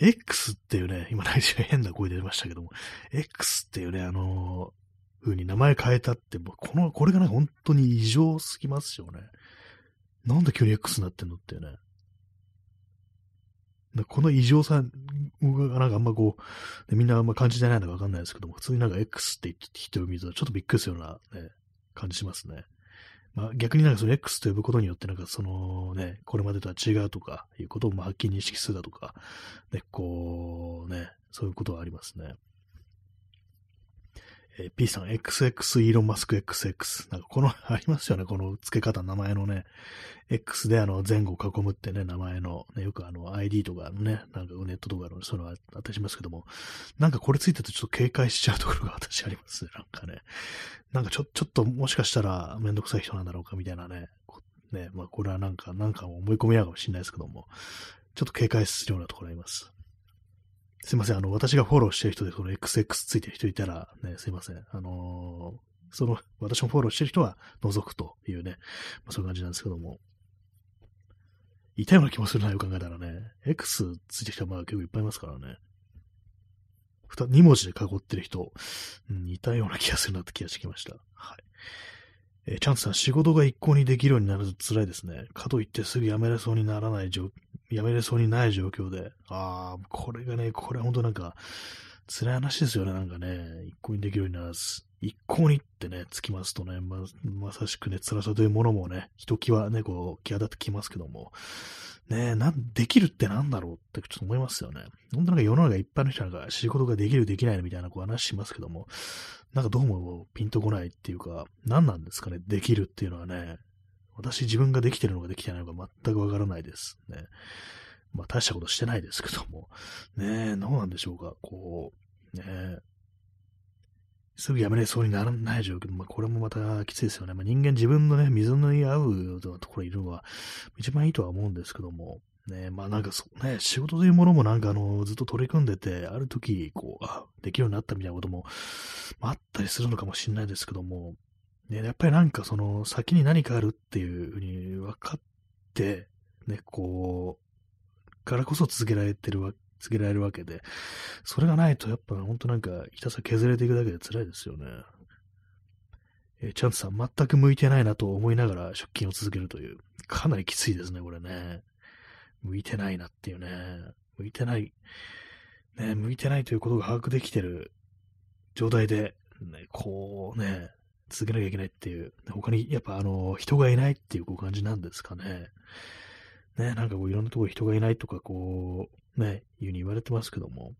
X っていうね、今、内地変な声出ましたけども、X っていうね、あのー、風に名前変えたって、もうこの、これがね、本当に異常すぎますよね。なんで急に X になってんのっていうね。この異常さがなんかあんまこう、みんなあんま感じてないのかわかんないですけども、普通になんか X って人を見るとちょっとびっくりするようなね、感じしますね。まあ、逆になんかその X と呼ぶことによってなんかそのね、これまでとは違うとかいうことをまあはっきり認識するだとか、ね、こうね、そういうことはありますね。えー、P さん、XX イーロンマスク XX。なんかこの、ありますよね、この付け方、名前のね。X であの前後囲むってね、名前の、ね、よくあの ID とかね、なんかネットとかのそういうのあったりしますけども、なんかこれついてるとちょっと警戒しちゃうところが (laughs) 私ありますね、なんかね。なんかちょ、ちょっともしかしたらめんどくさい人なんだろうかみたいなね。ね、まあこれはなんか、なんか思い込みなのかもしれないですけども、ちょっと警戒するようなところあります。すいません。あの、私がフォローしてる人で、その XX ついてる人いたら、ね、すいません。あのー、その、私もフォローしてる人は除くというね、まあ、そういう感じなんですけども。いたような気もするな、よく考えたらね。X ついてる人はまあ結構いっぱいいますからね。二、文字で囲ってる人、うん、いたような気がするなって気がしてきました。はい。えー、チャンスさん、仕事が一向にできるようになると辛いですね。かといってすぐ辞めれそうにならない状、辞めれそうにない状況で。ああ、これがね、これ本当なんか、辛い話ですよね、なんかね。一向にできるようにならず。一向にってね、つきますとね、ま、まさしくね、辛さというものもね、ひときわね、こう、際立ってきますけども。ねなん、できるってなんだろうってちょっと思いますよね。本当なんか世の中いっぱいの人なんか仕事ができるできないみたいなこう話しますけども、なんかどうもピンとこないっていうか、何なんですかね、できるっていうのはね、私自分ができてるのかできてないのか全くわからないですね。まあ大したことしてないですけども、ねえ、どうなんでしょうか、こう、ねえ、すぐ辞めれそうにならない状況、まあ、これもまたきついですよね。まあ、人間自分のね、水の合うようなところにいるのが一番いいとは思うんですけども、ね、まあなんかそうね、仕事というものもなんかあの、ずっと取り組んでて、ある時、こう、あ、できるようになったみたいなことも、まあ、あったりするのかもしれないですけども、ね、やっぱりなんかその、先に何かあるっていうふうに分かって、ね、こう、からこそ続けられてるわ、続けられるわけで、それがないとやっぱ本当なんか、ひたすら削れていくだけで辛いですよね。えー、チャンスさん、全く向いてないなと思いながら出勤を続けるという、かなりきついですね、これね。向いてないなっていうね、向いてない、ね、向いてないということが把握できてる状態で、ね、こうね、続けなきゃいけないっていう、他にやっぱあの、人がいないっていうこう感じなんですかね。ね、なんかこういろんなところ人がいないとかこう、ね、いうに言われてますけども、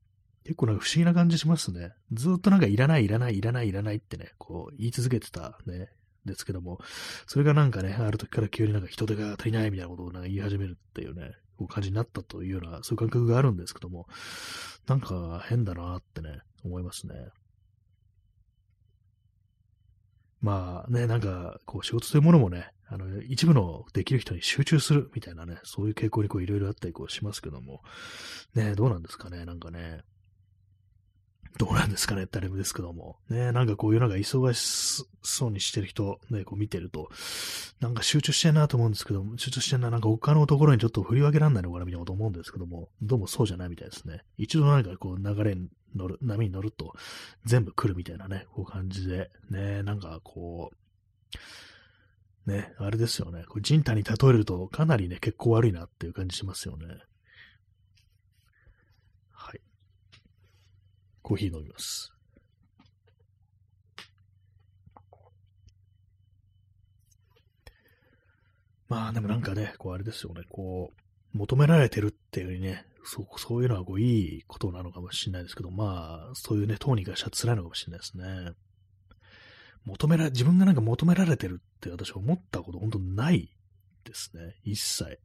結構なんか不思議な感じしますね。ずっとなんかいらない、いらない、いらない、いらないってね、こう言い続けてたね、ですけども、それがなんかね、ある時から急になんか人手が足りないみたいなことをなんか言い始めるっていうね、こう感じになったというような、そういう感覚があるんですけども、なんか変だなってね、思いますね。まあね、なんか、こう仕事というものもね、あの、一部のできる人に集中するみたいなね、そういう傾向にこういろいろあったりこうしますけども、ね、どうなんですかね、なんかね、どうなんですかねってあれですけども。ね、なんかこういうのが忙しそうにしてる人、ね、こう見てると、なんか集中してんなと思うんですけども、集中してんな、なんか他のところにちょっと振り分けらんないのかなみたいなこと思うんですけども、どうもそうじゃないみたいですね。一度なんかこう流れ乗る、波に乗ると全部来るみたいなね、こう感じで、ね、なんかこう、ね、あれですよね。こう人体に例えるとかなりね、結構悪いなっていう感じしますよね。はいコーヒー飲みます。まあでもなんかね、こうあれですよね、こう、求められてるっていうよりね、そう、そういうのはこういいことなのかもしれないですけど、まあ、そういうね、当にかしたら辛いのかもしれないですね。求めら、自分がなんか求められてるって私は思ったこと本当ないですね。一切。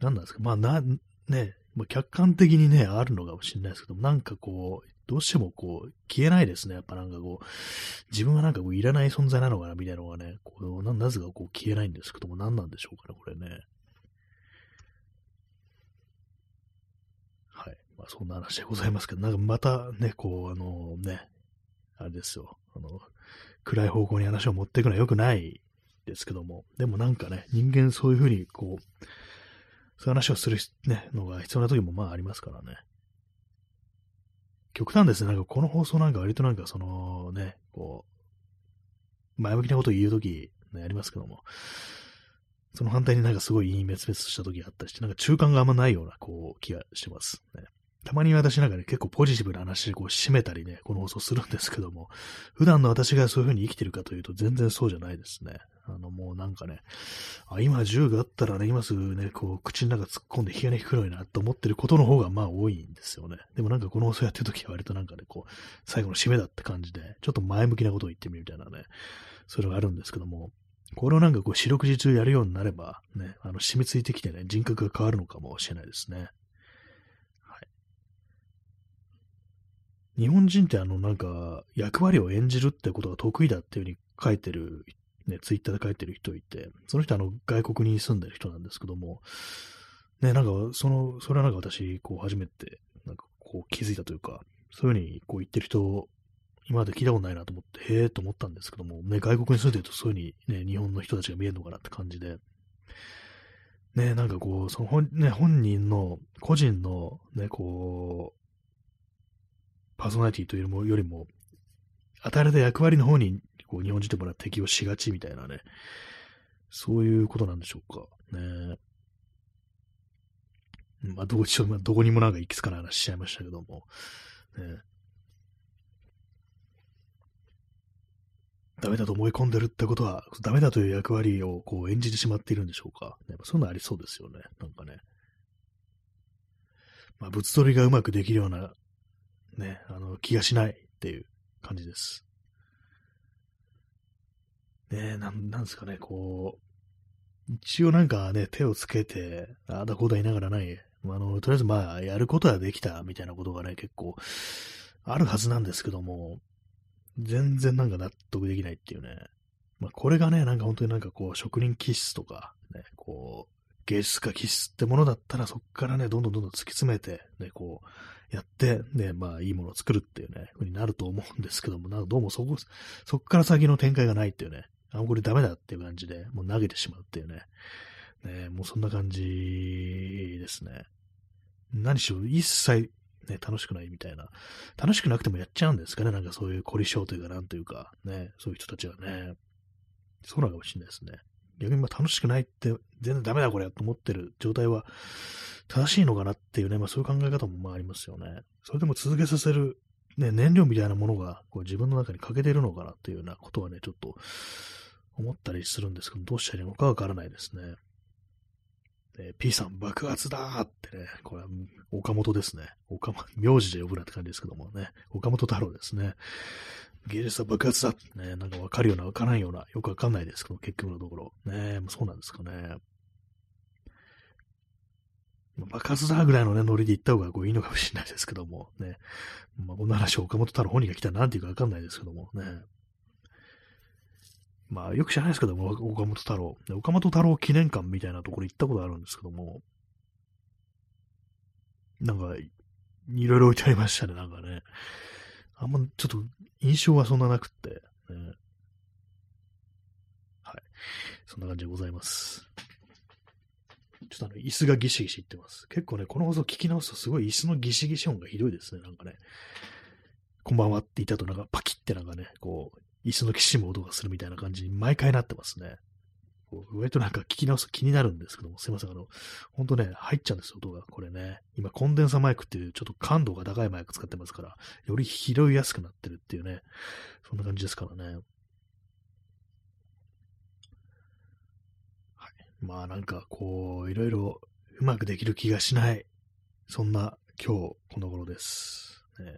何なんですか？まあな、ね、まあ、客観的にね、あるのかもしれないですけど、なんかこう、どうしてもこう、消えないですね。やっぱなんかこう、自分はなんかこう、いらない存在なのかな、みたいなのがね、こうななぜかこう、消えないんですけども、何なんでしょうかね、これね。はい。まあ、そんな話でございますけど、なんかまたね、こう、あのね、あれですよ、あの、暗い方向に話を持っていくのは良くないですけども、でもなんかね、人間そういうふうにこう、そういう話をする、ね、のが必要な時もまあありますからね。極端ですね。なんかこの放送なんか割となんかそのね、こう、前向きなことを言うとき、ね、ありますけども、その反対になんかすごい陰滅滅した時があったりして、なんか中間があんまないような、こう、気がしてます。ね。たまに私なんかね、結構ポジティブな話でこう締めたりね、この放送するんですけども、普段の私がそういう風に生きてるかというと全然そうじゃないですね。あのもうなんかね、あ、今銃があったらね、今すぐね、こう口の中突っ込んで引き金引くのになと思ってることの方がまあ多いんですよね。でもなんかこの放送やってる時は割となんかね、こう、最後の締めだって感じで、ちょっと前向きなことを言ってみるみたいなね、それがあるんですけども、これをなんかこう四六時中やるようになれば、ね、あの染みついてきてね、人格が変わるのかもしれないですね。日本人ってあのなんか役割を演じるってことが得意だっていうふうに書いてる、ね、ツイッターで書いてる人いて、その人あの外国に住んでる人なんですけども、ね、なんかその、それはなんか私、こう初めて、なんかこう気づいたというか、そういうふうにこう言ってる人、今まで聞いたことないなと思って、へえと思ったんですけども、ね、外国に住んでるとそういうふうにね、日本の人たちが見えるのかなって感じで、ね、なんかこう、その本,、ね、本人の、個人の、ね、こう、パーソナリティというよりも、与えられた役割の方に、こう、日本人ってもら適応しがちみたいなね、そういうことなんでしょうか。ねまあ、どこ、まあ、どこにもなんか行き着かない話しちゃいましたけども、ね、ダメだと思い込んでるってことは、ダメだという役割をこう演じてしまっているんでしょうか。ね、そういうのありそうですよね。なんかね。まあ、物取りがうまくできるようなね、あの、気がしないっていう感じです。ねなん、なんですかね、こう、一応なんかね、手をつけて、あだこうだ言いながらない、あの、とりあえずまあ、やることはできたみたいなことがね、結構、あるはずなんですけども、全然なんか納得できないっていうね。まあ、これがね、なんか本当になんかこう、職人気質とか、ね、こう、芸術家気質ってものだったら、そっからね、どんどんどんどん突き詰めて、ね、こう、やって、ね、まあ、いいものを作るっていうね、ふうになると思うんですけども、なんかどうもそこ、そこから先の展開がないっていうね、あ、これダメだっていう感じで、もう投げてしまうっていうね、ね、もうそんな感じですね。何しろ、一切、ね、楽しくないみたいな。楽しくなくてもやっちゃうんですかね、なんかそういう凝り性というか、なんというか、ね、そういう人たちはね。そうなのかもしれないですね。逆にまあ楽しくないって、全然ダメだこれと思ってる状態は、正しいのかなっていうね、まあそういう考え方もまあありますよね。それでも続けさせる、ね、燃料みたいなものがこう自分の中に欠けてるのかなっていうようなことはね、ちょっと思ったりするんですけど、どうしたらいいのかわからないですね。え P さん爆発だーってね、これは岡本ですね。岡本、名字で呼ぶなって感じですけどもね、岡本太郎ですね。芸術は爆発だね、なんかわかるようなわからんような、よくわかんないですけど、結局のところ。ね、そうなんですかね。爆発だぐらいのね、ノリで言った方がこういいのかもしれないですけども、ね。まあ、こんな話を岡本太郎本人が来たら何て言うかわかんないですけども、ね。まあ、よく知らないですけども、岡本太郎。岡本太郎記念館みたいなところ行ったことあるんですけども、なんか、いろいろ置いてありましたね、なんかね。あんま、ちょっと、印象はそんななくって、ね。はい。そんな感じでございます。ちょっとあの、椅子がギシギシいってます。結構ね、この放送聞き直すとすごい椅子のギシギシ音がひどいですね。なんかね、こんばんはって言ったとなんかパキってなんかね、こう、椅子のきしむ音がするみたいな感じに毎回なってますね。こう割となんか聞き直すと気になるんですけども、すいません、あの、ほんとね、入っちゃうんですよ、音が。これね。今、コンデンサマイクっていうちょっと感度が高いマイク使ってますから、より拾いやすくなってるっていうね、そんな感じですからね。はいまあなんかこう、いろいろうまくできる気がしない。そんな今日この頃です。ね、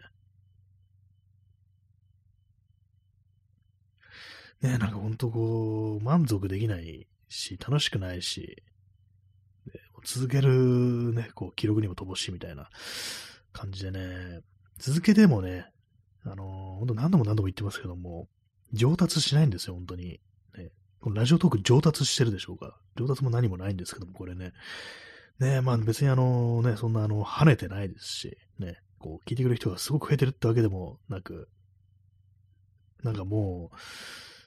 ね、なんかほんとこう、満足できないし、楽しくないし、続けるね、こう、記録にも乏しいみたいな感じでね、続けてもね、あのー、本当何度も何度も言ってますけども、上達しないんですよ、本当に。ね、このラジオトーク上達してるでしょうか。上達も何もないんですけども、これね。ねまあ別にあのね、そんなあの、跳ねてないですし、ね、こう、聞いてくる人がすごく増えてるってわけでもなく、なんかもう、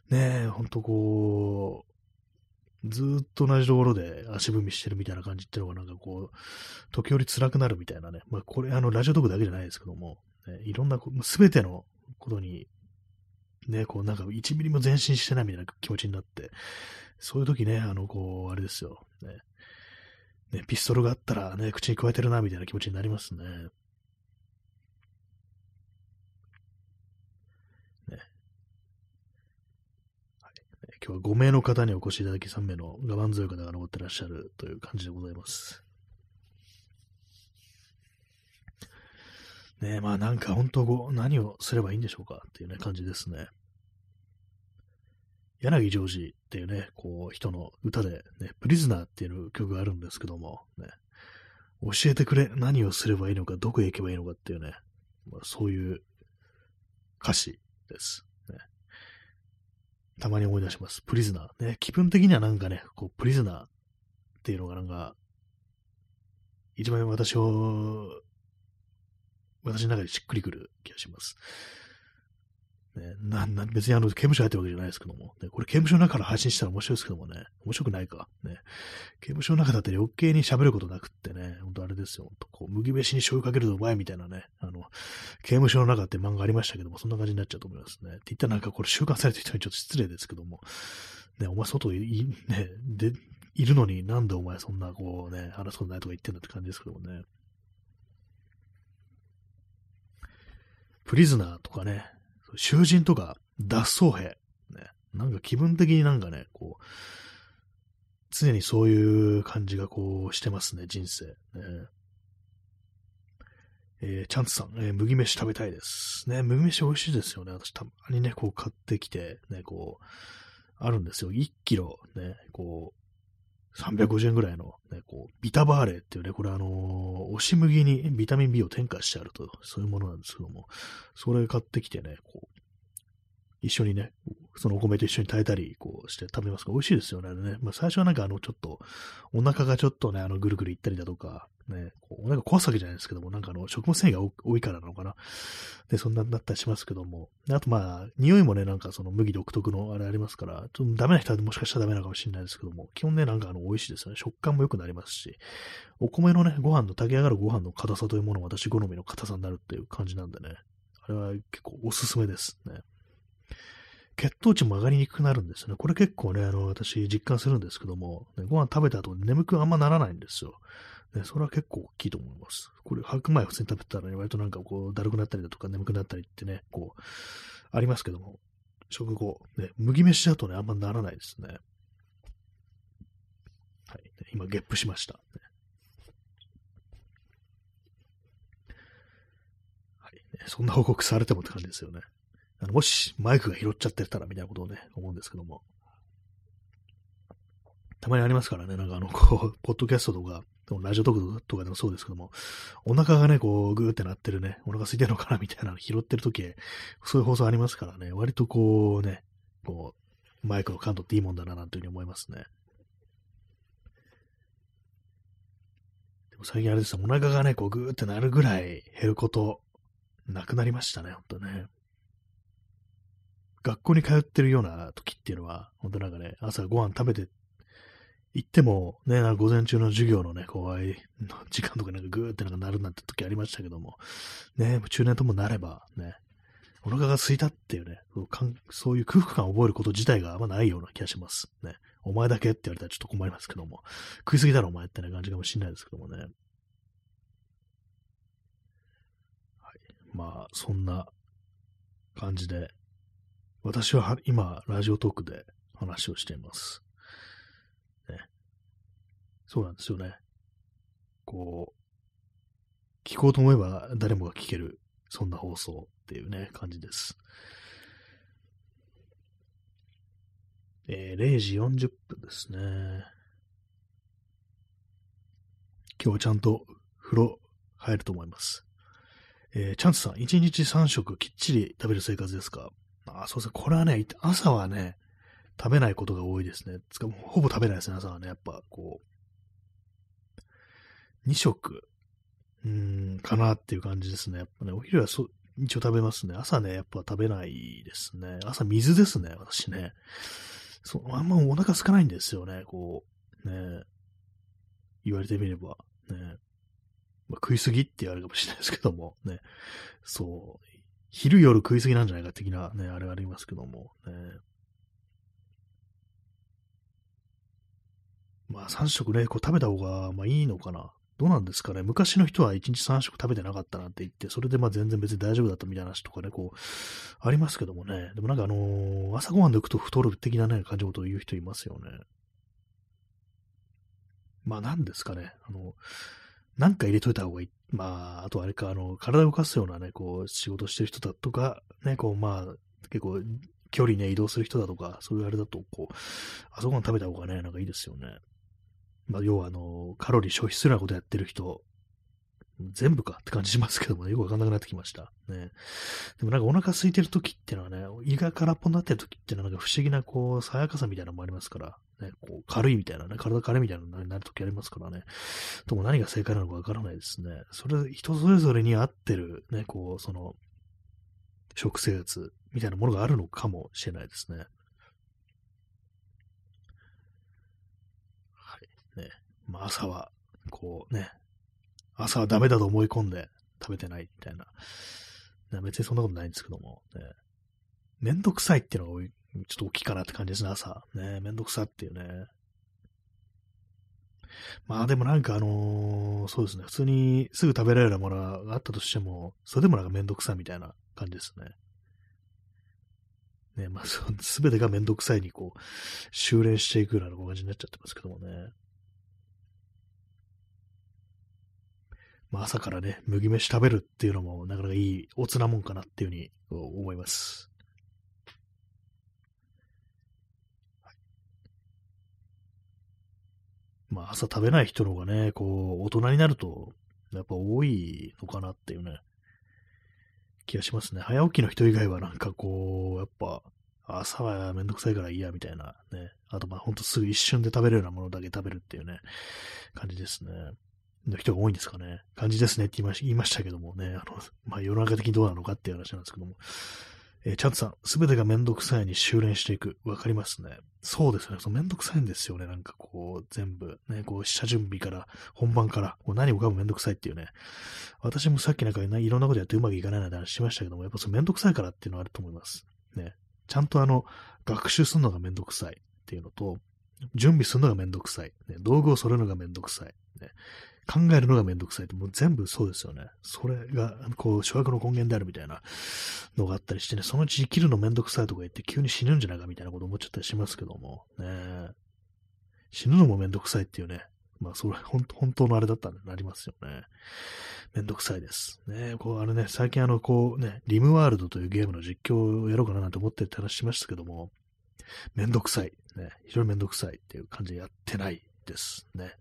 ねえほんとこう、ずっと同じところで足踏みしてるみたいな感じっていうのがなんかこう、時折辛くなるみたいなね。まあこれあのラジオトークだけじゃないですけども、ね、いろんな、すべてのことに、ね、こうなんか1ミリも前進してないみたいな気持ちになって、そういう時ね、あの、こう、あれですよ、ね、ね、ピストルがあったらね、口に加えてるな、みたいな気持ちになりますね。今日は5名の方にお越しいただき3名の我慢強い方が残ってらっしゃるという感じでございます。ねえ、まあなんか本当何をすればいいんでしょうかっていうね、感じですね。柳ジョージっていうね、こう、人の歌で、ね、プリズナーっていう曲があるんですけども、ね、教えてくれ、何をすればいいのか、どこへ行けばいいのかっていうね、まあ、そういう歌詞です。たまに思い出します。プリズナー。ね、気分的にはなんかね、こう、プリズナーっていうのがなんか、一番私を、私の中でしっくりくる気がします。ね、な、な、別にあの、刑務所入ってるわけじゃないですけども、ね、これ刑務所の中から配信したら面白いですけどもね、面白くないか。ね、刑務所の中だって余計に喋ることなくってね、ほんとあれですよ、こう、麦飯に醤油かけるとうまいみたいなね、あの、刑務所の中って漫画ありましたけども、そんな感じになっちゃうと思いますね。って言ったらなんかこれ収監されてる人にちょっと失礼ですけども、ね、お前外い、ね、で、いるのになんでお前そんなこうね、話すことないとか言ってんだって感じですけどもね。プリズナーとかね、囚人とか脱走兵、ね、なんか気分的になんかね、こう、常にそういう感じがこうしてますね、人生。ね、えー、チャンツさん、えー、麦飯食べたいです。ね、麦飯美味しいですよね。私たまにね、こう買ってきて、ね、こう、あるんですよ。1キロ、ね、こう、350円ぐらいの、ね、こう、ビタバーレっていうね、これあのー、押し麦にビタミン B を添加してあると、そういうものなんですけども、それ買ってきてね、こう、一緒にね、そのお米と一緒に炊いたり、こうして食べますが、美味しいですよね、ね。まあ最初はなんかあの、ちょっと、お腹がちょっとね、あの、ぐるぐるいったりだとか、ね、こうお腹壊すわけじゃないですけども、なんかあの、食物繊維が多いからなのかな。で、そんなになったりしますけども。あとまあ、匂いもね、なんかその麦独特のあれありますから、ちょっとダメな人はもしかしたらダメなのかもしれないですけども、基本ね、なんかあの、美味しいですよね。食感も良くなりますし、お米のね、ご飯の炊き上がるご飯の硬さというものも私好みの硬さになるっていう感じなんでね。あれは結構おすすめですね。血糖値も上がりにくくなるんですよね。これ結構ね、あの、私実感するんですけども、ね、ご飯食べた後眠くあんまならないんですよ。ね、それは結構大きいと思います。これ、白米普通に食べたらね、割となんかこう、だるくなったりだとか眠くなったりってね、こう、ありますけども、食後、ね、麦飯だとね、あんまならないですね。はい。今、ゲップしました。はい、ね。そんな報告されてもって感じですよね。あのもしマイクが拾っちゃってたらみたいなことをね、思うんですけども。たまにありますからね、なんかあの、こう、ポッドキャストとか、ラジオトークとかでもそうですけども、お腹がね、こう、ぐーってなってるね、お腹空いてるのかなみたいなの拾ってるとき、そういう放送ありますからね、割とこうね、こう、マイクの感度っていいもんだな、なんていうふうに思いますね。でも最近あれですよ、お腹がね、こう、ぐーってなるぐらい減ること、なくなりましたね、ほんとね。学校に通ってるような時っていうのは、本当なんかね、朝ご飯食べて行っても、ね、午前中の授業のね、怖い時間とかなんかぐーってなんかなるなんて時ありましたけども、ね、中年ともなれば、ね、お腹が空いたっていうね、そういう空腹感を覚えること自体があんまないような気がします。ね。お前だけって言われたらちょっと困りますけども、食いすぎだろお前ってね感じかもしれないですけどもね。はい。まあ、そんな感じで、私は今、ラジオトークで話をしています。そうなんですよね。こう、聞こうと思えば誰もが聞ける、そんな放送っていうね、感じです。えー、0時40分ですね。今日はちゃんと風呂入ると思います。えー、チャンツさん、1日3食きっちり食べる生活ですか？あ、そうですね。これはね、朝はね、食べないことが多いですね。つかもほぼ食べないですね、朝はね。やっぱ、こう、2食、うん、かなっていう感じですね。やっぱね、お昼はそ一応食べますね。朝ね、やっぱ食べないですね。朝水ですね、私ね。そう、あんまお腹空かないんですよね、こう、ね。言われてみれば、ね。まあ、食いすぎって言われるかもしれないですけども、ね。そう、昼夜食いすぎなんじゃないか的なね、あれがありますけども、ね。まあ3食ね、こう食べた方がまあいいのかな。どうなんですかね。昔の人は1日3食食べてなかったなんて言って、それでまあ全然別に大丈夫だったみたいな話とかね、こう、ありますけどもね。でもなんかあのー、朝ごはんで行くと太る的なね、感じのことを言う人いますよね。まあ何ですかね。あの、なんか入れといた方がいい。まあ、あとあれか、あの、体を動かすようなね、こう、仕事してる人だとか、ね、こう、まあ、結構、距離ね、移動する人だとか、そういうあれだと、こう、あそこに食べた方がね、なんかいいですよね。まあ、要はあの、カロリー消費するようなことやってる人、全部かって感じしますけどもね、よくわかんなくなってきました。ね。でもなんかお腹空いてる時っていうのはね、胃が空っぽになってる時ってのはなんか不思議なこう、さやかさみたいなのもありますから、ね、こう軽いみたいなね、体軽いみたいなのになる時ありますからね。とも何が正解なのかわからないですね。それ、人それぞれに合ってる、ね、こう、その、食生活みたいなものがあるのかもしれないですね。まあ、朝は、こうね、朝はダメだと思い込んで食べてないみたいな。別にそんなことないんですけども、ね、めんどくさいっていうのがちょっと大きいかなって感じですね、朝。ね、めんどくさっていうね。まあでもなんかあのー、そうですね、普通にすぐ食べられるものがあったとしても、それでもなんかめんどくさいみたいな感じですね。ね、まあ、すべてがめんどくさいにこう、修練していくような感じになっちゃってますけどもね。まあ、朝からね、麦飯食べるっていうのもなかなかいいおつなもんかなっていうふうに思います。まあ、朝食べない人の方がね、こう、大人になると、やっぱ多いのかなっていうね、気がしますね。早起きの人以外はなんかこう、やっぱ、朝はめんどくさいからいいや、みたいなね。あとまあほんとすぐ一瞬で食べるようなものだけ食べるっていうね、感じですね。の人が多いんですかね。感じですねって言いましたけどもね、あの、まあ、世の中的にどうなのかっていう話なんですけども。えー、チャンツさん、すべてがめんどくさいに修練していく。わかりますね。そうですね。そのめんどくさいんですよね。なんかこう、全部。ね、こう、下準備から、本番から、こう何もかもめんどくさいっていうね。私もさっきなんかいろんなことやってうまくいかないなんて話しましたけども、やっぱそのめんどくさいからっていうのはあると思います。ね。ちゃんとあの、学習するのがめんどくさいっていうのと、準備するのがめんどくさい。ね、道具を揃えるのがめんどくさい。ね、考えるのがめんどくさいって、もう全部そうですよね。それが、こう、諸悪の根源であるみたいなのがあったりしてね、そのうち生きるのめんどくさいとか言って急に死ぬんじゃないかみたいなこと思っちゃったりしますけども、ね死ぬのもめんどくさいっていうね、まあ、それ、本当のあれだったんでなりますよね。めんどくさいです。ねこう、あれね、最近あの、こうね、リムワールドというゲームの実況をやろうかななんて思ってって話しましたけども、めんどくさい。ね、非常にめんどくさいっていう感じでやってないですね。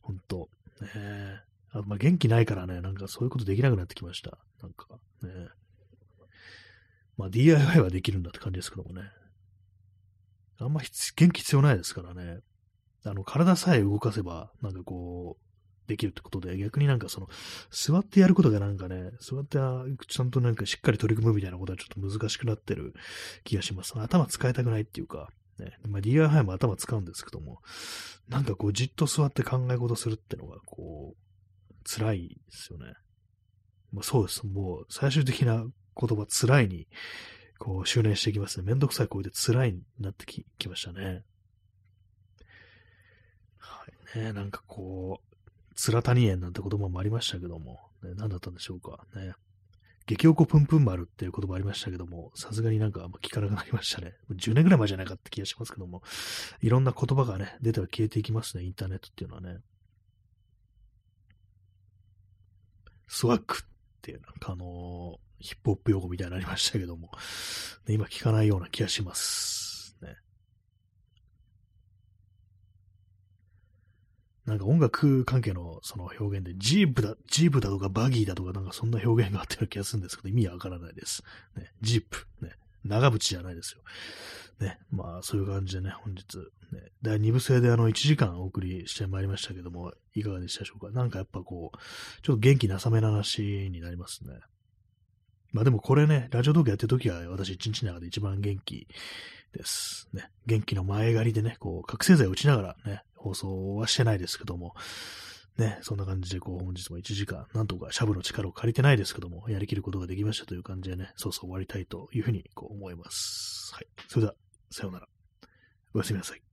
本当ねあまあ、元気ないからね、なんかそういうことできなくなってきました。なんかね。まあ DIY はできるんだって感じですけどもね。あんま元気必要ないですからね。あの、体さえ動かせば、なんかこう、できるってことで、逆になんかその、座ってやることがなんかね、座ってちゃんとなんかしっかり取り組むみたいなことはちょっと難しくなってる気がします。頭使いたくないっていうか、ね、まあ、DIY も頭使うんですけども、なんかこうじっと座って考え事するってのが、こう、辛いですよね。まあ、そうです。もう最終的な言葉、辛いに、こう、修練していきますね。めんどくさい声で辛いになってききましたね。はいね。なんかこう、つら谷園なんて言葉もありましたけども、ね、何だったんでしょうか。ね。激おこぷんぷん丸っていう言葉ありましたけども、さすがになんかあんま聞かなくなりましたね。10年ぐらい前じゃないかって気がしますけども、いろんな言葉がね、出ては消えていきますね、インターネットっていうのはね。スワックっていうなんかあのー、ヒップホップ用語みたいになりましたけども、今聞かないような気がします。なんか音楽関係のその表現で、ジープだ、ジープだとかバギーだとかなんかそんな表現があったような気がするんですけど、意味はわからないです。ね、ジープ、ね、長渕じゃないですよ。ね、まあそういう感じでね、本日、ね、第2部制であの1時間お送りしてまいりましたけども、いかがでしたでしょうか？なんかやっぱこう、ちょっと元気なさめな話になりますね。まあでもこれね、ラジオ動画やってる時は私一日の中で一番元気です。ね。元気の前借りでね、こう、覚醒剤を打ちながらね、放送はしてないですけども、ね、そんな感じで、こう、本日も1時間、なんとかシャブの力を借りてないですけども、やりきることができましたという感じでね、そうそう終わりたいというふうにこう思います。はい。それでは、さようなら。おやすみなさい。